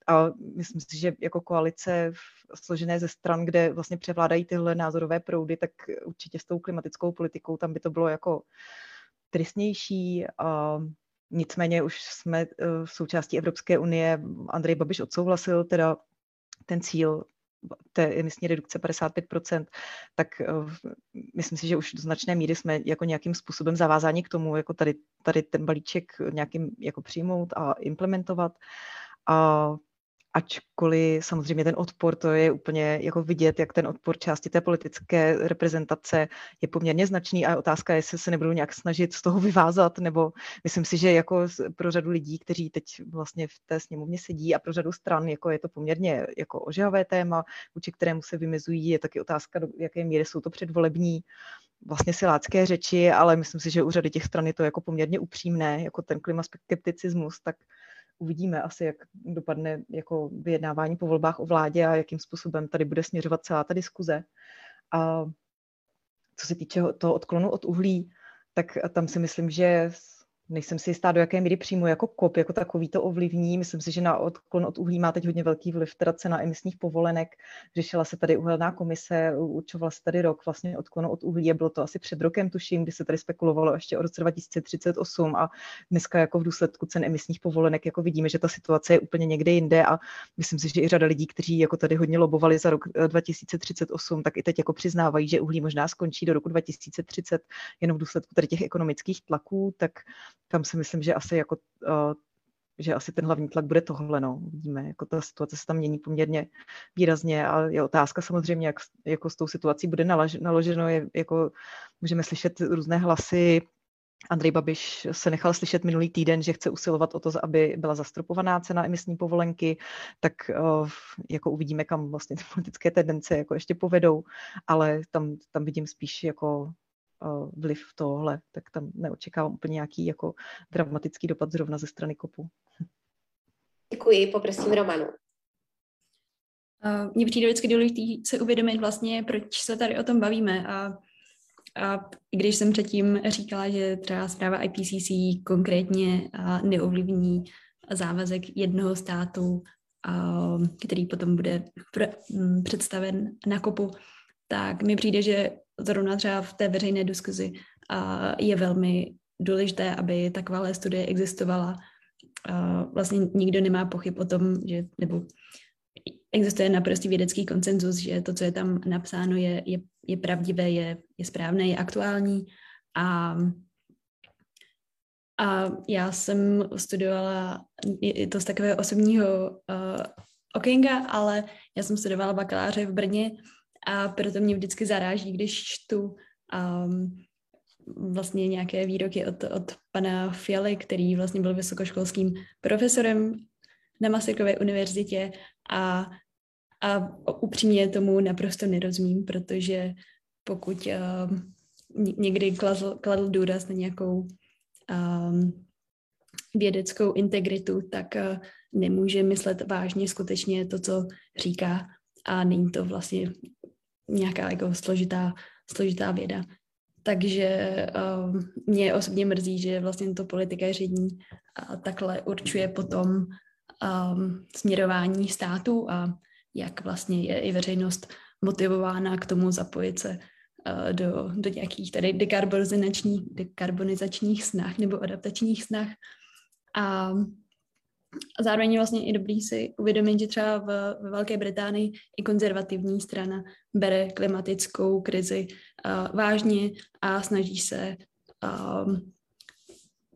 A myslím si, že jako koalice složené ze stran, kde vlastně převládají tyhle názorové proudy, tak určitě s tou klimatickou politikou tam by to bylo jako tristnější. A nicméně už jsme eh, v součástí Evropské unie, Andrej Babiš odsouhlasil teda ten cíl té emisní redukce 55%, tak uh, myslím si, že už do značné míry jsme jako nějakým způsobem zavázáni k tomu, jako tady, tady ten balíček nějakým jako přijmout a implementovat. A ačkoliv samozřejmě ten odpor, to je úplně jako vidět, jak ten odpor části té politické reprezentace je poměrně značný a je otázka, jestli se nebudou nějak snažit z toho vyvázat, nebo myslím si, že jako pro řadu lidí, kteří teď vlastně v té sněmovně sedí a pro řadu stran, jako je to poměrně jako ožahavé téma, vůči kterému se vymezují, je taky otázka, do jaké míry jsou to předvolební vlastně silácké řeči, ale myslím si, že u řady těch stran je to jako poměrně upřímné, jako ten klimaskepticismus, tak uvidíme asi, jak dopadne jako vyjednávání po volbách o vládě a jakým způsobem tady bude směřovat celá ta diskuze. A co se týče toho odklonu od uhlí, tak tam si myslím, že nejsem si jistá, do jaké míry přímo jako kop, jako takový to ovlivní. Myslím si, že na odklon od uhlí má teď hodně velký vliv teda cena emisních povolenek. Řešila se tady uhelná komise, určovala se tady rok vlastně odklonu od uhlí a bylo to asi před rokem, tuším, kdy se tady spekulovalo ještě o roce 2038 a dneska jako v důsledku cen emisních povolenek jako vidíme, že ta situace je úplně někde jinde a myslím si, že i řada lidí, kteří jako tady hodně lobovali za rok 2038, eh, tak i teď jako přiznávají, že uhlí možná skončí do roku 2030 jenom v důsledku tady těch ekonomických tlaků, tak tam si myslím, že asi jako uh, že asi ten hlavní tlak bude tohle, no. Vidíme, jako ta situace se tam mění poměrně výrazně a je otázka samozřejmě, jak jako s tou situací bude naloženo, je, jako můžeme slyšet různé hlasy, Andrej Babiš se nechal slyšet minulý týden, že chce usilovat o to, aby byla zastropovaná cena emisní povolenky, tak uh, jako uvidíme, kam vlastně ty politické tendence jako ještě povedou, ale tam, tam vidím spíš jako vliv tohle, tak tam neočekávám úplně nějaký jako dramatický dopad zrovna ze strany kopu. Děkuji, poprosím Romanu. Mně přijde vždycky důležité se uvědomit vlastně, proč se tady o tom bavíme a a když jsem předtím říkala, že třeba zpráva IPCC konkrétně neovlivní závazek jednoho státu, který potom bude představen na kopu, tak mi přijde, že zrovna třeba v té veřejné diskuzi je velmi důležité, aby takováhle studie existovala. Vlastně nikdo nemá pochyb o tom, že, nebo existuje naprostý vědecký konsenzus, že to, co je tam napsáno, je, je, je pravdivé, je, je správné, je aktuální. A, a já jsem studovala, je to z takového osobního uh, okénka, ale já jsem studovala bakaláře v Brně a proto mě vždycky zaráží, když čtu um, vlastně nějaké výroky od, od pana Fialy, který vlastně byl vysokoškolským profesorem na Masarykové univerzitě. A, a upřímně tomu naprosto nerozumím, protože pokud uh, někdy kladl, kladl důraz na nějakou um, vědeckou integritu, tak uh, nemůže myslet vážně skutečně to, co říká. A není to vlastně nějaká jako složitá, složitá věda. Takže uh, mě osobně mrzí, že vlastně to politikaření uh, takhle určuje potom um, směrování státu a jak vlastně je i veřejnost motivována k tomu zapojit se uh, do, do nějakých tady dekarbonizačních, dekarbonizačních snah nebo adaptačních snah. A a zároveň je vlastně i dobrý si uvědomit, že třeba v, v Velké Británii i konzervativní strana bere klimatickou krizi uh, vážně a snaží se um,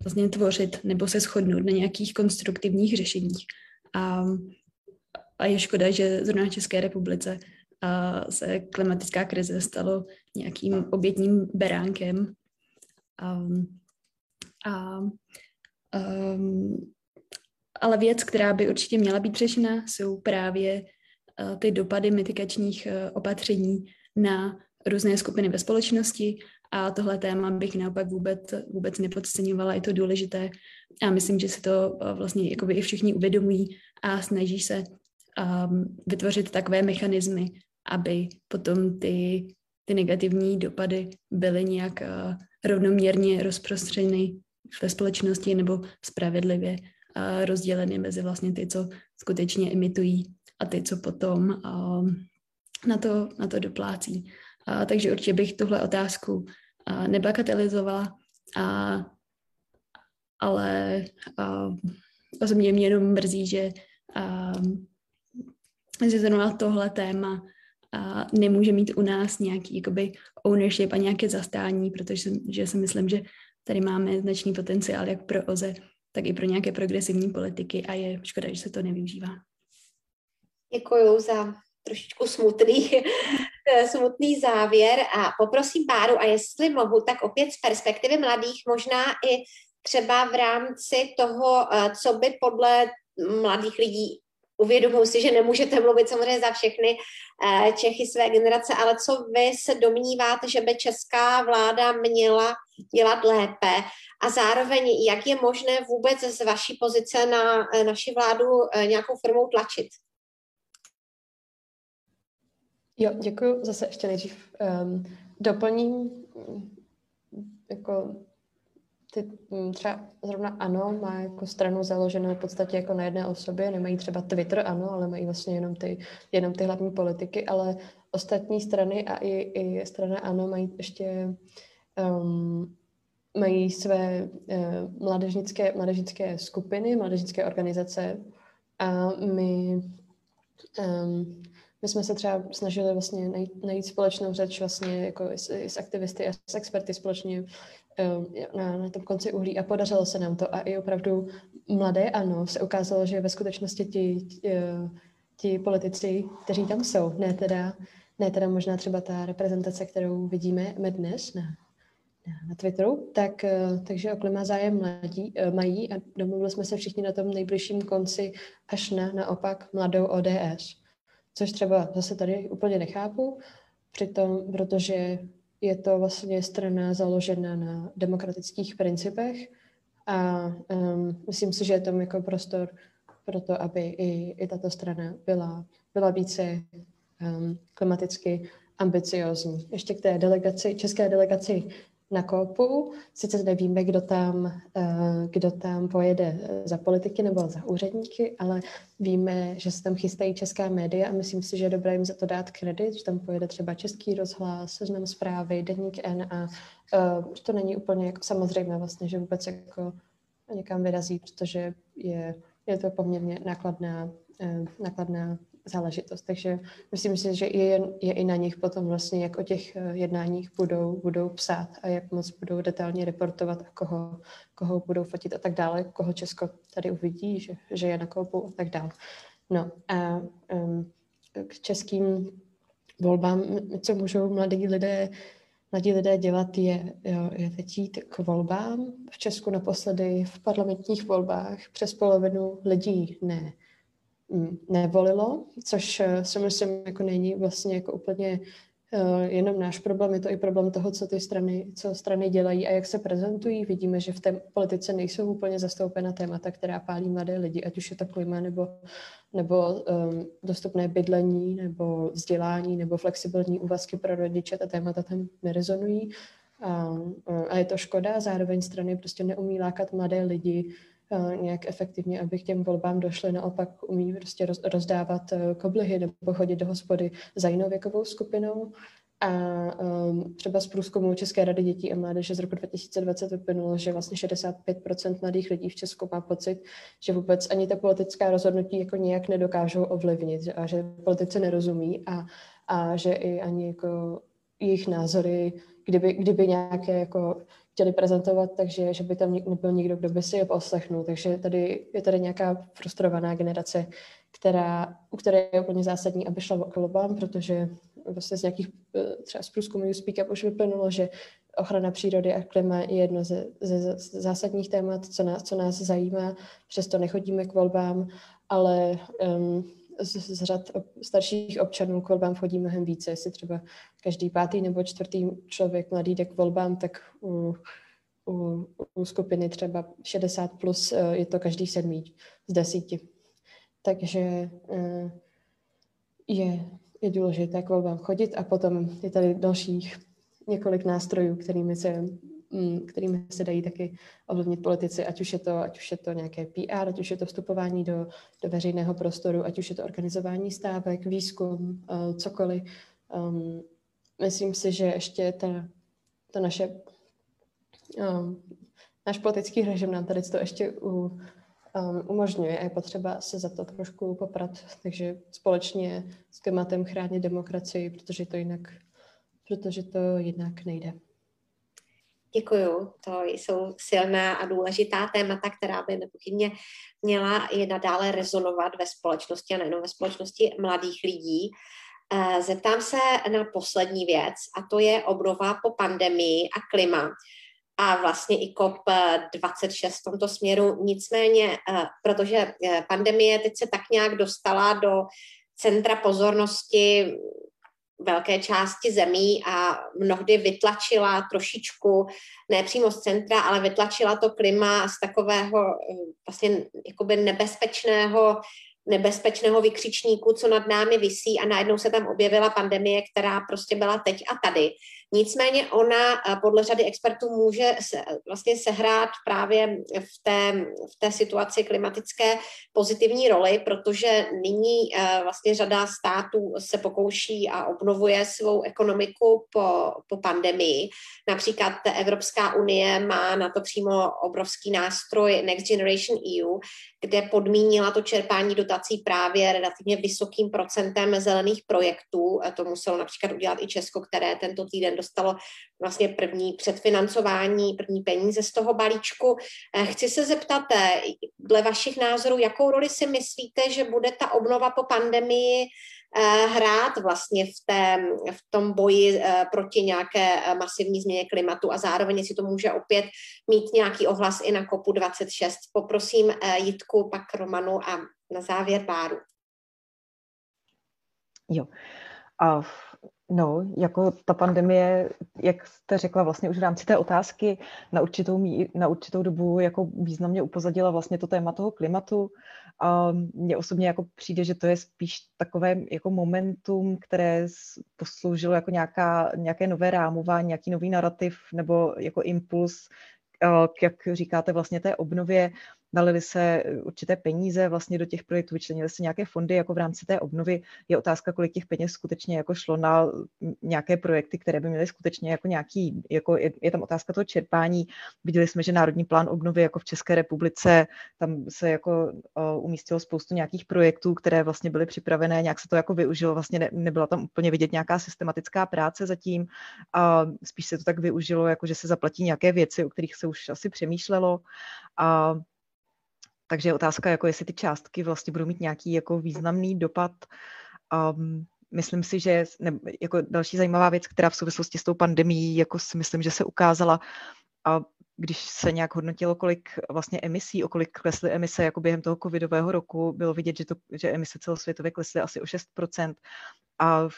vlastně tvořit nebo se shodnout na nějakých konstruktivních řešeních. A, a je škoda, že zrovna v České republice uh, se klimatická krize stalo nějakým obětním beránkem. Um, a um, ale věc, která by určitě měla být řešena, jsou právě uh, ty dopady mitigačních uh, opatření na různé skupiny ve společnosti. A tohle téma bych naopak vůbec, vůbec nepodceňovala, je to důležité. A myslím, že si to uh, vlastně jakoby i všichni uvědomují a snaží se um, vytvořit takové mechanismy, aby potom ty, ty negativní dopady byly nějak uh, rovnoměrně rozprostřeny ve společnosti nebo spravedlivě rozděleny mezi vlastně ty, co skutečně imitují a ty, co potom na to, na to doplácí. Takže určitě bych tuhle otázku nebagatelizovala, ale osobně mě jenom mrzí, že, že zrovna tohle téma a nemůže mít u nás nějaký jakoby ownership a nějaké zastání, protože že si myslím, že tady máme značný potenciál jak pro OZE, tak i pro nějaké progresivní politiky a je škoda, že se to nevyužívá. Děkuji za trošičku smutný, <laughs> smutný závěr a poprosím páru, a jestli mohu, tak opět z perspektivy mladých, možná i třeba v rámci toho, eh, co by podle mladých lidí uvědomuji si, že nemůžete mluvit samozřejmě za všechny eh, Čechy své generace, ale co vy se domníváte, že by česká vláda měla dělat lépe a zároveň, jak je možné vůbec z vaší pozice na eh, naši vládu eh, nějakou formou tlačit? Jo, děkuji. Zase ještě nejdřív um, doplním jako ty, mm, třeba zrovna ANO má jako stranu založenou v podstatě jako na jedné osobě, nemají třeba Twitter ANO, ale mají vlastně jenom ty, jenom ty hlavní politiky, ale ostatní strany a i, i strana ANO mají ještě um, mají své uh, mládežnické, mládežnické skupiny, mládežnické organizace a my um, my jsme se třeba snažili vlastně najít, najít společnou řeč vlastně jako s, s aktivisty a s experty společně eh, na, na tom konci uhlí. A podařilo se nám to. A i opravdu mladé ano, se ukázalo, že ve skutečnosti ti, ti, eh, ti politici, kteří tam jsou, ne teda, ne teda možná třeba ta reprezentace, kterou vidíme dnes na, na, na Twitteru, tak, eh, takže o klima zájem mladí, mají a domluvili jsme se všichni na tom nejbližším konci až na naopak mladou ODS což třeba zase tady úplně nechápu, přitom, protože je to vlastně strana založená na demokratických principech a um, myslím si, že je tam jako prostor pro to, aby i, i tato strana byla, byla více um, klimaticky ambiciozní. Ještě k té delegaci, české delegaci na kopu. Sice nevíme, kdo tam, eh, kdo tam pojede za politiky nebo za úředníky, ale víme, že se tam chystají česká média a myslím si, že je dobré jim za to dát kredit, že tam pojede třeba Český rozhlas, Seznam zprávy, Deník N a uh, to není úplně jako samozřejmé vlastně, že vůbec jako někam vyrazí, protože je, je to poměrně nákladná, nákladná záležitost. Takže myslím si, že je, je i na nich potom vlastně, jak o těch eh, jednáních budou, budou psát a jak moc budou detailně reportovat a koho, koho budou fotit a tak dále, koho Česko tady uvidí, že, že je na koupu a tak dále. No a um, k českým volbám, co můžou mladí lidé mladí lidé dělat, je, jo, je teď jít k volbám. V Česku naposledy v parlamentních volbách přes polovinu lidí ne nevolilo, což eh, si myslím, jako není vlastně jako úplně uh, jenom náš problém, je to i problém toho, co ty strany, co strany dělají a jak se prezentují. Vidíme, že v té politice nejsou úplně zastoupena témata, která pálí mladé lidi, ať už je to klima nebo, nebo um, dostupné bydlení, nebo vzdělání, nebo flexibilní úvazky pro rodiče, ta témata tam nerezonují. A, a je to škoda, zároveň strany prostě neumí lákat mladé lidi Eh, nějak efektivně, aby k těm volbám došly. Naopak umí prostě rozdávat eh, koblihy nebo chodit do hospody za jinou věkovou skupinou. A um, třeba z průzkumu České rady dětí a mládeže z roku 2020 vyplynulo, že vlastně 65% mladých lidí v Česku má pocit, že vůbec ani ta politická rozhodnutí jako nějak nedokážou ovlivnit a že politice nerozumí a, a že i ani jako jejich názory, kdyby, kdyby nějaké jako chtěli prezentovat, takže že by tam nebyl nikdo, kdo by si je poslechnul. Takže tady je tady nějaká frustrovaná generace, která, u které je úplně zásadní, aby šla k volbám, protože vlastně z nějakých eh, třeba z průzkumu Speak už vyplynulo, že ochrana přírody a klima je jedno ze, ze, ze zásadních témat, co nás, co nás zajímá, přesto nechodíme k volbám, ale um, z, z řad starších občanů k volbám chodí mnohem více. Jestli třeba každý pátý nebo čtvrtý člověk mladý jde k volbám, tak u, u, u skupiny třeba 60 plus eh, je to každý sedmý z desíti. Takže eh, je, je důležité k volbám chodit a potom je tady dalších několik nástrojů, kterými se kterými se dají taky ovlivnit politici, ať už je to, ať už je to nějaké PR, ať už je to vstupování do, do veřejného prostoru, ať už je to organizování stávek, výzkum, uh, cokoliv. Um, myslím si, že ještě ta, to naše um, náš politický režim nám tady to ještě u, um, umožňuje a je potřeba se za to trošku poprat, takže společně s klimatem chránit demokracii, protože to jinak, protože to jinak nejde. Děkuju. To jsou silná a důležitá témata, která by nepochybně měla i nadále rezonovat ve společnosti a nejenom ve společnosti mladých lidí. Eh, zeptám se na poslední věc a to je obnova po pandemii a klima a vlastně i COP26 v tomto směru. Nicméně, eh, protože eh, pandemie teď se tak nějak dostala do centra pozornosti velké části zemí a mnohdy vytlačila trošičku, ne přímo z centra, ale vytlačila to klima z takového eh, vlastně jakoby nebezpečného nebezpečného vykřičníku, co nad námi visí a najednou se tam objevila pandemie, která prostě byla teď a tady. Nicméně ona podle řady expertů může se, vlastně sehrát právě v té, v té situaci klimatické pozitivní roli, protože nyní vlastně řada států se pokouší a obnovuje svou ekonomiku po, po pandemii. Například Evropská unie má na to přímo obrovský nástroj Next Generation EU, kde podmínila to čerpání dotací právě relativně vysokým procentem zelených projektů. To muselo například udělat i Česko, které tento týden dostalo vlastně první předfinancování, první peníze z toho balíčku. Eh, chci se zeptat, eh, dle vašich názorů, jakou roli si myslíte, že bude ta obnova po pandemii Eh, hrát vlastně v, té, v tom boji proti nějaké masivní změně klimatu a zároveň si to může opět mít nějaký ohlas i na COPu 26. Poprosím Jitku, pak Romanu a na závěr Báru. Jo. A No, jako ta pandemie, jak jste řekla vlastně už v rámci té otázky, na určitou, mí, na určitou dobu jako významně upozadila vlastně to téma toho klimatu. A mně osobně jako přijde, že to je spíš takové jako momentum, které posloužilo jako nějaká, nějaké nové rámování, nějaký nový narrativ nebo jako impuls, k, jak říkáte, vlastně té obnově nalili se eh, určité peníze vlastně do těch projektů, vyčlenili se nějaké fondy jako v rámci té obnovy. Je otázka, kolik těch peněz skutečně jako šlo na nějaké projekty, které by měly skutečně jako nějaký, jako je, je tam otázka toho čerpání. Viděli jsme, že Národní plán obnovy jako v České republice, tam se jako umístilo spoustu nějakých projektů, které vlastně byly připravené, nějak se to jako využilo, vlastně ne, nebyla tam úplně vidět nějaká systematická práce zatím a spíš se to tak využilo, jako že se zaplatí nějaké věci, o kterých se už asi přemýšlelo a takže je otázka, jako jestli ty částky vlastně budou mít nějaký jako významný dopad. Um, myslím si, že ne, jako další zajímavá věc, která v souvislosti s tou pandemí, jako si myslím, že se ukázala, a když se nějak hodnotilo, kolik vlastně emisí, o kolik klesly emise jako během toho covidového roku, bylo vidět, že, to, že emise celosvětově klesly asi o 6%. A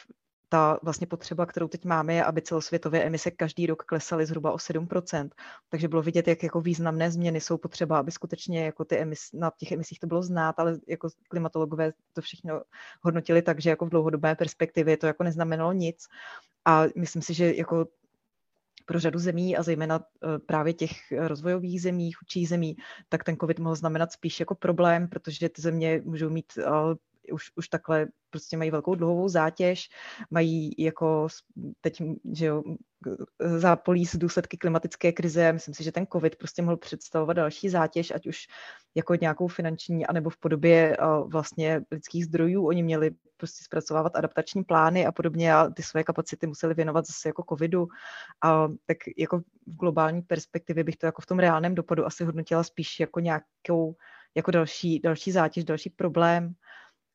ta vlastně potřeba, kterou teď máme, je, aby celosvětové emise každý rok klesaly zhruba o 7%. Takže bylo vidět, jak jako významné změny jsou potřeba, aby skutečně jako ty emis, na těch emisích to bylo znát, ale jako klimatologové to všechno hodnotili tak, že jako v dlouhodobé perspektivě to jako neznamenalo nic. A myslím si, že jako pro řadu zemí a zejména eh, právě těch rozvojových zemí, chudších zemí, tak ten COVID mohl znamenat spíš jako problém, protože ty země můžou mít eh, už, už takhle prostě mají velkou dluhovou zátěž, mají jako teď, že jo, zápolí z důsledky klimatické krize. Myslím si, že ten COVID prostě mohl představovat další zátěž, ať už jako nějakou finanční, anebo v podobě vlastně lidských zdrojů. Oni měli prostě zpracovávat adaptační plány a podobně a ty své kapacity museli věnovat zase jako covidu. A tak jako v globální perspektivě bych to jako v tom reálném dopadu asi hodnotila spíš jako nějakou jako další, další zátěž, další problém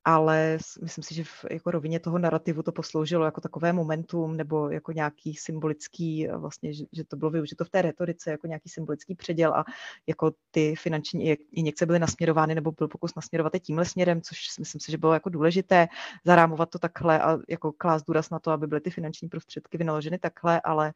ale myslím si, že v jako rovině toho narrativu to posloužilo jako takové momentum nebo jako nějaký symbolický, eh, vlastně, že, že to bylo využito v té retorice jako nějaký symbolický předěl a jako ty finanční injekce byly nasměrovány nebo byl pokus nasměrovat je tímhle směrem, což myslím si, že bylo jako důležité zarámovat to takhle a jako klást důraz na to, aby byly ty finanční prostředky vynaloženy takhle, ale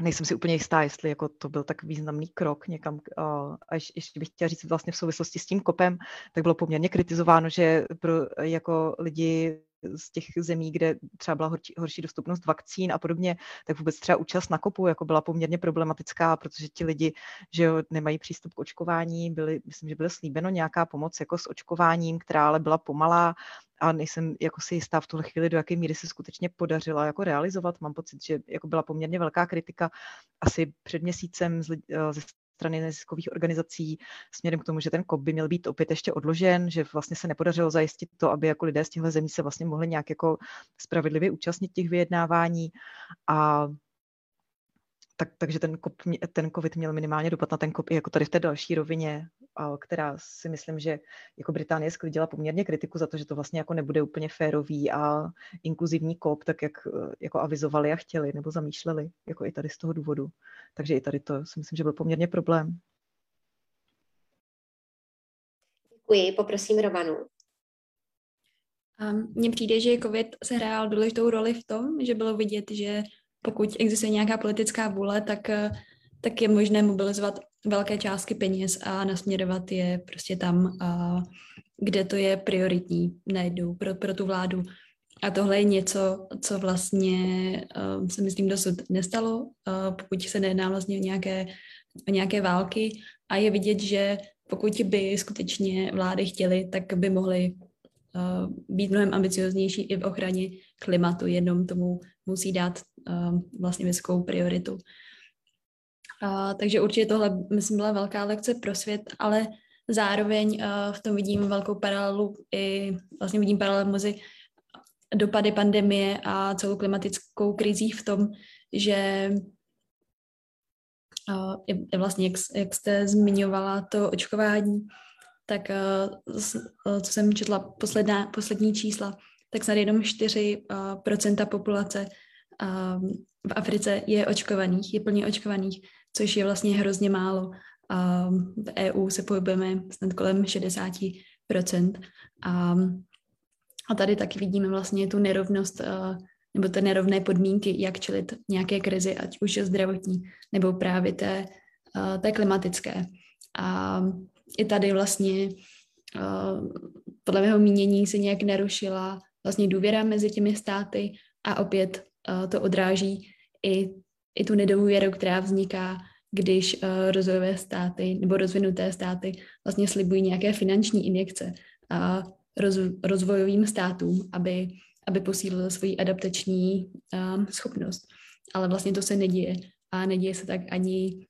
nejsem si úplně jistá, jestli jako to byl tak významný krok někam. A ještě bych chtěla říct vlastně v souvislosti s tím kopem, tak bylo poměrně kritizováno, že pro jako lidi z těch zemí, kde třeba byla horší, horší dostupnost vakcín a podobně, tak vůbec třeba účast na kopu jako byla poměrně problematická, protože ti lidi, že jo, nemají přístup k očkování, byli, myslím, že bylo slíbeno nějaká pomoc jako s očkováním, která ale byla pomalá a nejsem jako si jistá v tuhle chvíli, do jaké míry se skutečně podařila jako realizovat. Mám pocit, že jako byla poměrně velká kritika asi před měsícem z, eh, ze strany neziskových organizací směrem k tomu, že ten COP by měl být opět ještě odložen, že vlastně se nepodařilo zajistit to, aby jako lidé z těchto zemí se vlastně mohli nějak jako spravedlivě účastnit těch vyjednávání. A tak, takže ten, kop, ten COVID měl minimálně dopad na ten COP i jako tady v té další rovině, a, která si myslím, že jako Británie sklidila poměrně kritiku za to, že to vlastně jako nebude úplně férový a inkluzivní COP, tak jak jako avizovali a chtěli nebo zamýšleli, jako i tady z toho důvodu. Takže i tady to si myslím, že byl poměrně problém. Děkuji, poprosím Romanu. Mně přijde, že COVID sehrál důležitou roli v tom, že bylo vidět, že pokud existuje nějaká politická vůle, tak, eh, tak je možné mobilizovat velké částky peněz a nasměrovat je prostě tam, kde to je prioritní najednou pro, pro tu vládu. a tohle je něco, co vlastně uh, se myslím dosud nestalo, pokud se nejedná vlastně o nějaké, o nějaké války a je vidět, že pokud by skutečně vlády chtěly, tak by mohly být mnohem ambicioznější i v ochraně klimatu, jenom tomu musí dát vlastně vysokou prioritu. Uh, takže určitě tohle, myslím, byla velká lekce pro svět, ale zároveň uh, v tom vidím velkou paralelu i vlastně vidím paralelu mezi dopady pandemie a celou klimatickou krizí v tom, že uh, je vlastně, jak, jak jste zmiňovala to očkování, tak co jsem četla posledná, poslední čísla, tak snad jenom 4% uh, populace uh, v Africe je očkovaných, je plně očkovaných, což je vlastně hrozně málo. Uh, v EU se pohybujeme snad kolem 60%. A a tady taky vidíme vlastně tu nerovnost uh, nebo ty nerovné podmínky, jak čelit nějaké krizi, ať už je zdravotní, nebo právě té, uh, té klimatické. A i tady vlastně uh, podle mého mínění se nějak narušila vlastně důvěra mezi těmi státy a opět to odráží i, i tu nedůvěru, která vzniká, když uh, rozvojové státy nebo rozvinuté státy vlastně slibují nějaké finanční injekce. Roz, rozvojovým státům, aby, aby posílil svoji adaptační um, schopnost. Ale vlastně to se neděje. A neděje se tak ani,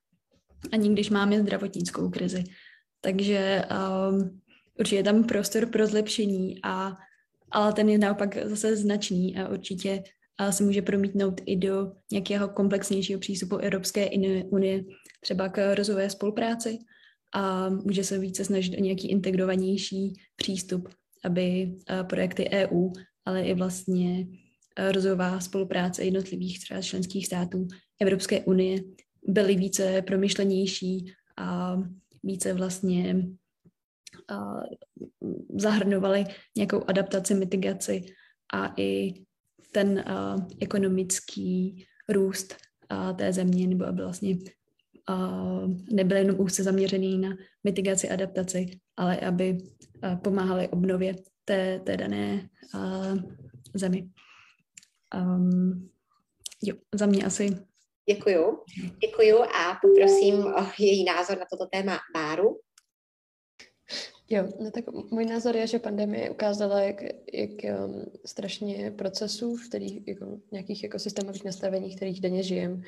ani když máme zdravotnickou krizi. Takže um, určitě je tam prostor pro zlepšení, a, ale ten je naopak zase značný a určitě se může promítnout i do nějakého komplexnějšího přístupu Evropské unie, třeba k rozvojové spolupráci a může se více snažit o nějaký integrovanější přístup aby eh, projekty EU, ale i vlastně eh, rozvojová spolupráce jednotlivých třeba členských států Evropské unie byly více promyšlenější a více vlastně eh, zahrnovaly nějakou adaptaci, mitigaci a i ten a, ekonomický růst a, té země, nebo aby vlastně a, nebyl jenom úzce zaměřený na mitigaci, adaptaci, ale aby pomáhali obnově té, té dané uh, zemi. Um, jo, za mě asi. Děkuju. Děkuju a poprosím o její názor na toto téma Báru. Jo, no tak můj názor je, že pandemie ukázala, jak, jak um, strašně procesů, v kterých, jako, nějakých ekosystémových nastavení, kterých denně žijeme,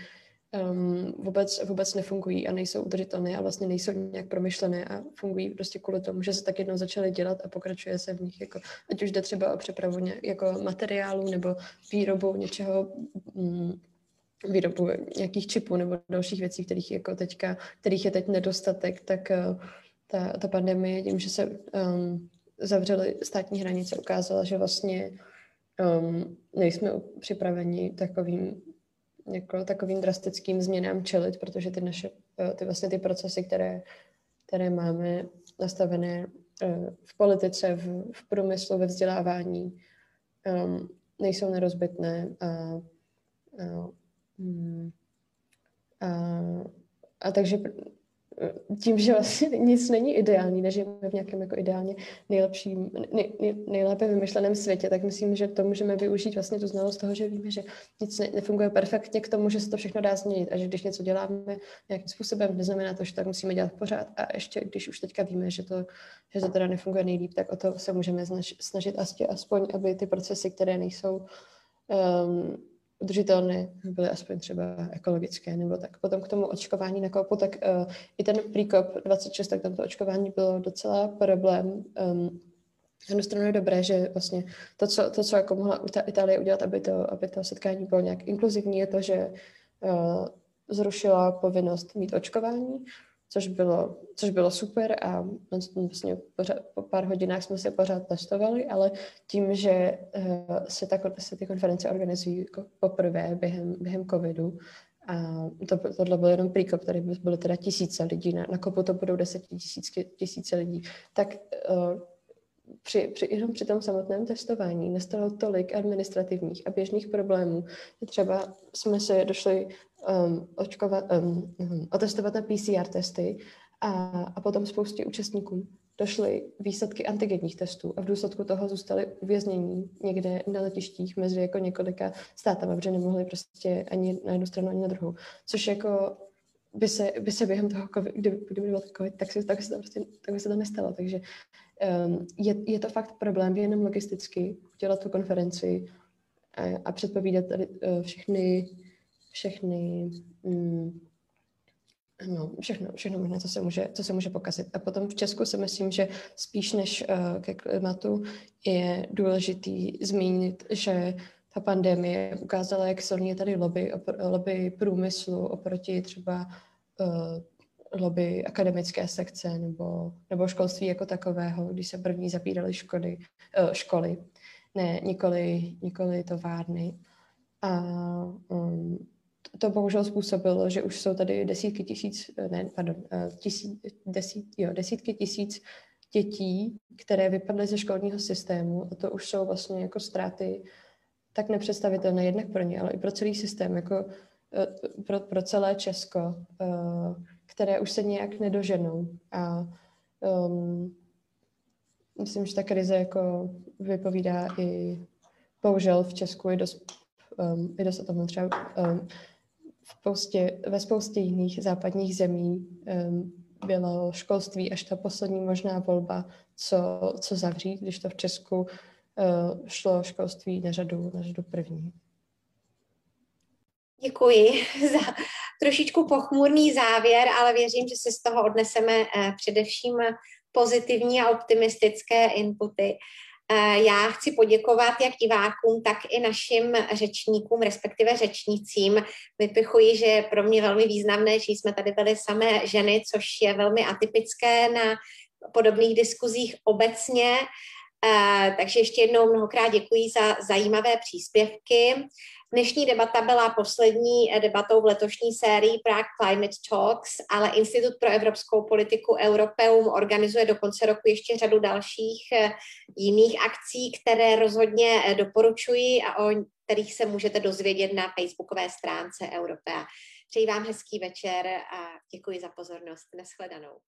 um, vůbec, vůbec nefungují a nejsou udržitelné a vlastně nejsou nějak promyšlené a fungují prostě kvůli tomu, že se tak jednou začaly dělat a pokračuje se v nich, jako, ať už jde třeba o přepravu ně, jako materiálu nebo výrobu něčeho, um, výrobu nějakých čipů nebo dalších věcí, kterých, jako teďka, kterých je teď nedostatek, tak uh, ta, ta pandemie tím, že se um, zavřely státní hranice, ukázala, že vlastně um, nejsme připraveni takovým jako takovým drastickým změnám čelit, protože ty naše, eh, ty vlastně ty procesy, které, které máme nastavené eh, v politice, v, v průmyslu, ve vzdělávání, um, nejsou nerozbitné a, a, mm, a, a takže tím, že vlastně nic není ideální, nežijeme v nějakém jako ideálně nejlepším, nej, nej, nejlépe vymyšleném světě, tak myslím, že to můžeme využít vlastně tu znalost toho, že víme, že nic ne, nefunguje perfektně k tomu, že se to všechno dá změnit. A že když něco děláme nějakým způsobem, neznamená to, že tak musíme dělat pořád. A ještě když už teďka víme, že to, že to teda nefunguje nejlíp, tak o to se můžeme snažit aspoň, aby ty procesy, které nejsou um, udržitelné, byly aspoň třeba ekologické, nebo tak. Potom k tomu očkování na kopu, tak uh, i ten příkop 26, tak tam to očkování bylo docela problém. Um, jednu stranu je dobré, že vlastně to, co, to, co jako mohla Itálie udělat, aby to, aby to setkání bylo nějak inkluzivní, je to, že uh, zrušila povinnost mít očkování, což bylo, což bylo super a vlastně pořád, po pár hodinách jsme se pořád testovali, ale tím, že uh, se, ta, se ty konference organizují jako poprvé během, během covidu, a to, tohle byl jenom příkop, tady byly teda tisíce lidí, na, na kopu to budou desetitisíce tisíce lidí, tak uh, při, při, jenom při tom samotném testování nastalo tolik administrativních a běžných problémů, že třeba jsme se došli um, očkovat, um, um, otestovat na PCR testy a, a potom spoustě účastníků došly výsledky antigenních testů a v důsledku toho zůstali uvěznění někde na letištích mezi jako několika státama, protože nemohli prostě ani na jednu stranu, ani na druhou. Což jako by se, by se během toho COVID, kdyby, kdyby byl COVID, tak, se, tak, se to prostě, tak by se to nestalo. Takže je, je to fakt problém jenom logisticky udělat tu konferenci a, a předpovídat tady uh, všechny, všechny um, No, všechno, všechno možné, co se, může, co se může pokazit. A potom v Česku si myslím, že spíš než uh, ke klimatu je důležitý zmínit, že ta pandemie ukázala, jak silně je tady lobby, lobby průmyslu oproti třeba uh, lobby akademické sekce nebo, nebo školství jako takového, když se první zapíraly školy, uh, školy ne, nikoli, nikoli továrny. A um, to bohužel způsobilo, že už jsou tady desítky tisíc, ne, pardon, tisíc, desít, jo, desítky tisíc dětí, které vypadly ze školního systému a to už jsou vlastně jako ztráty tak nepředstavitelné jednak pro ně, ale i pro celý systém, jako eh, pro, pro celé Česko, eh, které už se nějak nedoženou. A um, myslím, že ta krize jako vypovídá i bohužel v Česku i dost, um, i dost o tom třeba um, v spoustě, ve spoustě jiných západních zemí um, bylo školství až ta poslední možná volba, co, co zavřít, když to v Česku uh, šlo školství na řadu, na řadu první. Děkuji <laughs> za trošičku pochmurný závěr, ale věřím, že si z toho odneseme uh, především pozitivní a optimistické inputy. Eh, já chci poděkovat jak divákům, tak i našim řečníkům, respektive řečnicím. Vypichuji, že je pro mě velmi významné, že jsme tady byli samé ženy, což je velmi atypické na podobných diskuzích obecně. Eh, takže ještě jednou mnohokrát děkuji za zajímavé příspěvky. Dnešní debata byla poslední debatou v letošní sérii Prague Climate Talks, ale Institut pro evropskou politiku Europeum organizuje do konce roku ještě řadu dalších eh, jiných akcí, které rozhodně eh, doporučuji a o kterých se můžete dozvědět na facebookové stránce Europea. Přeji vám hezký večer a děkuji za pozornost. Neschledanou.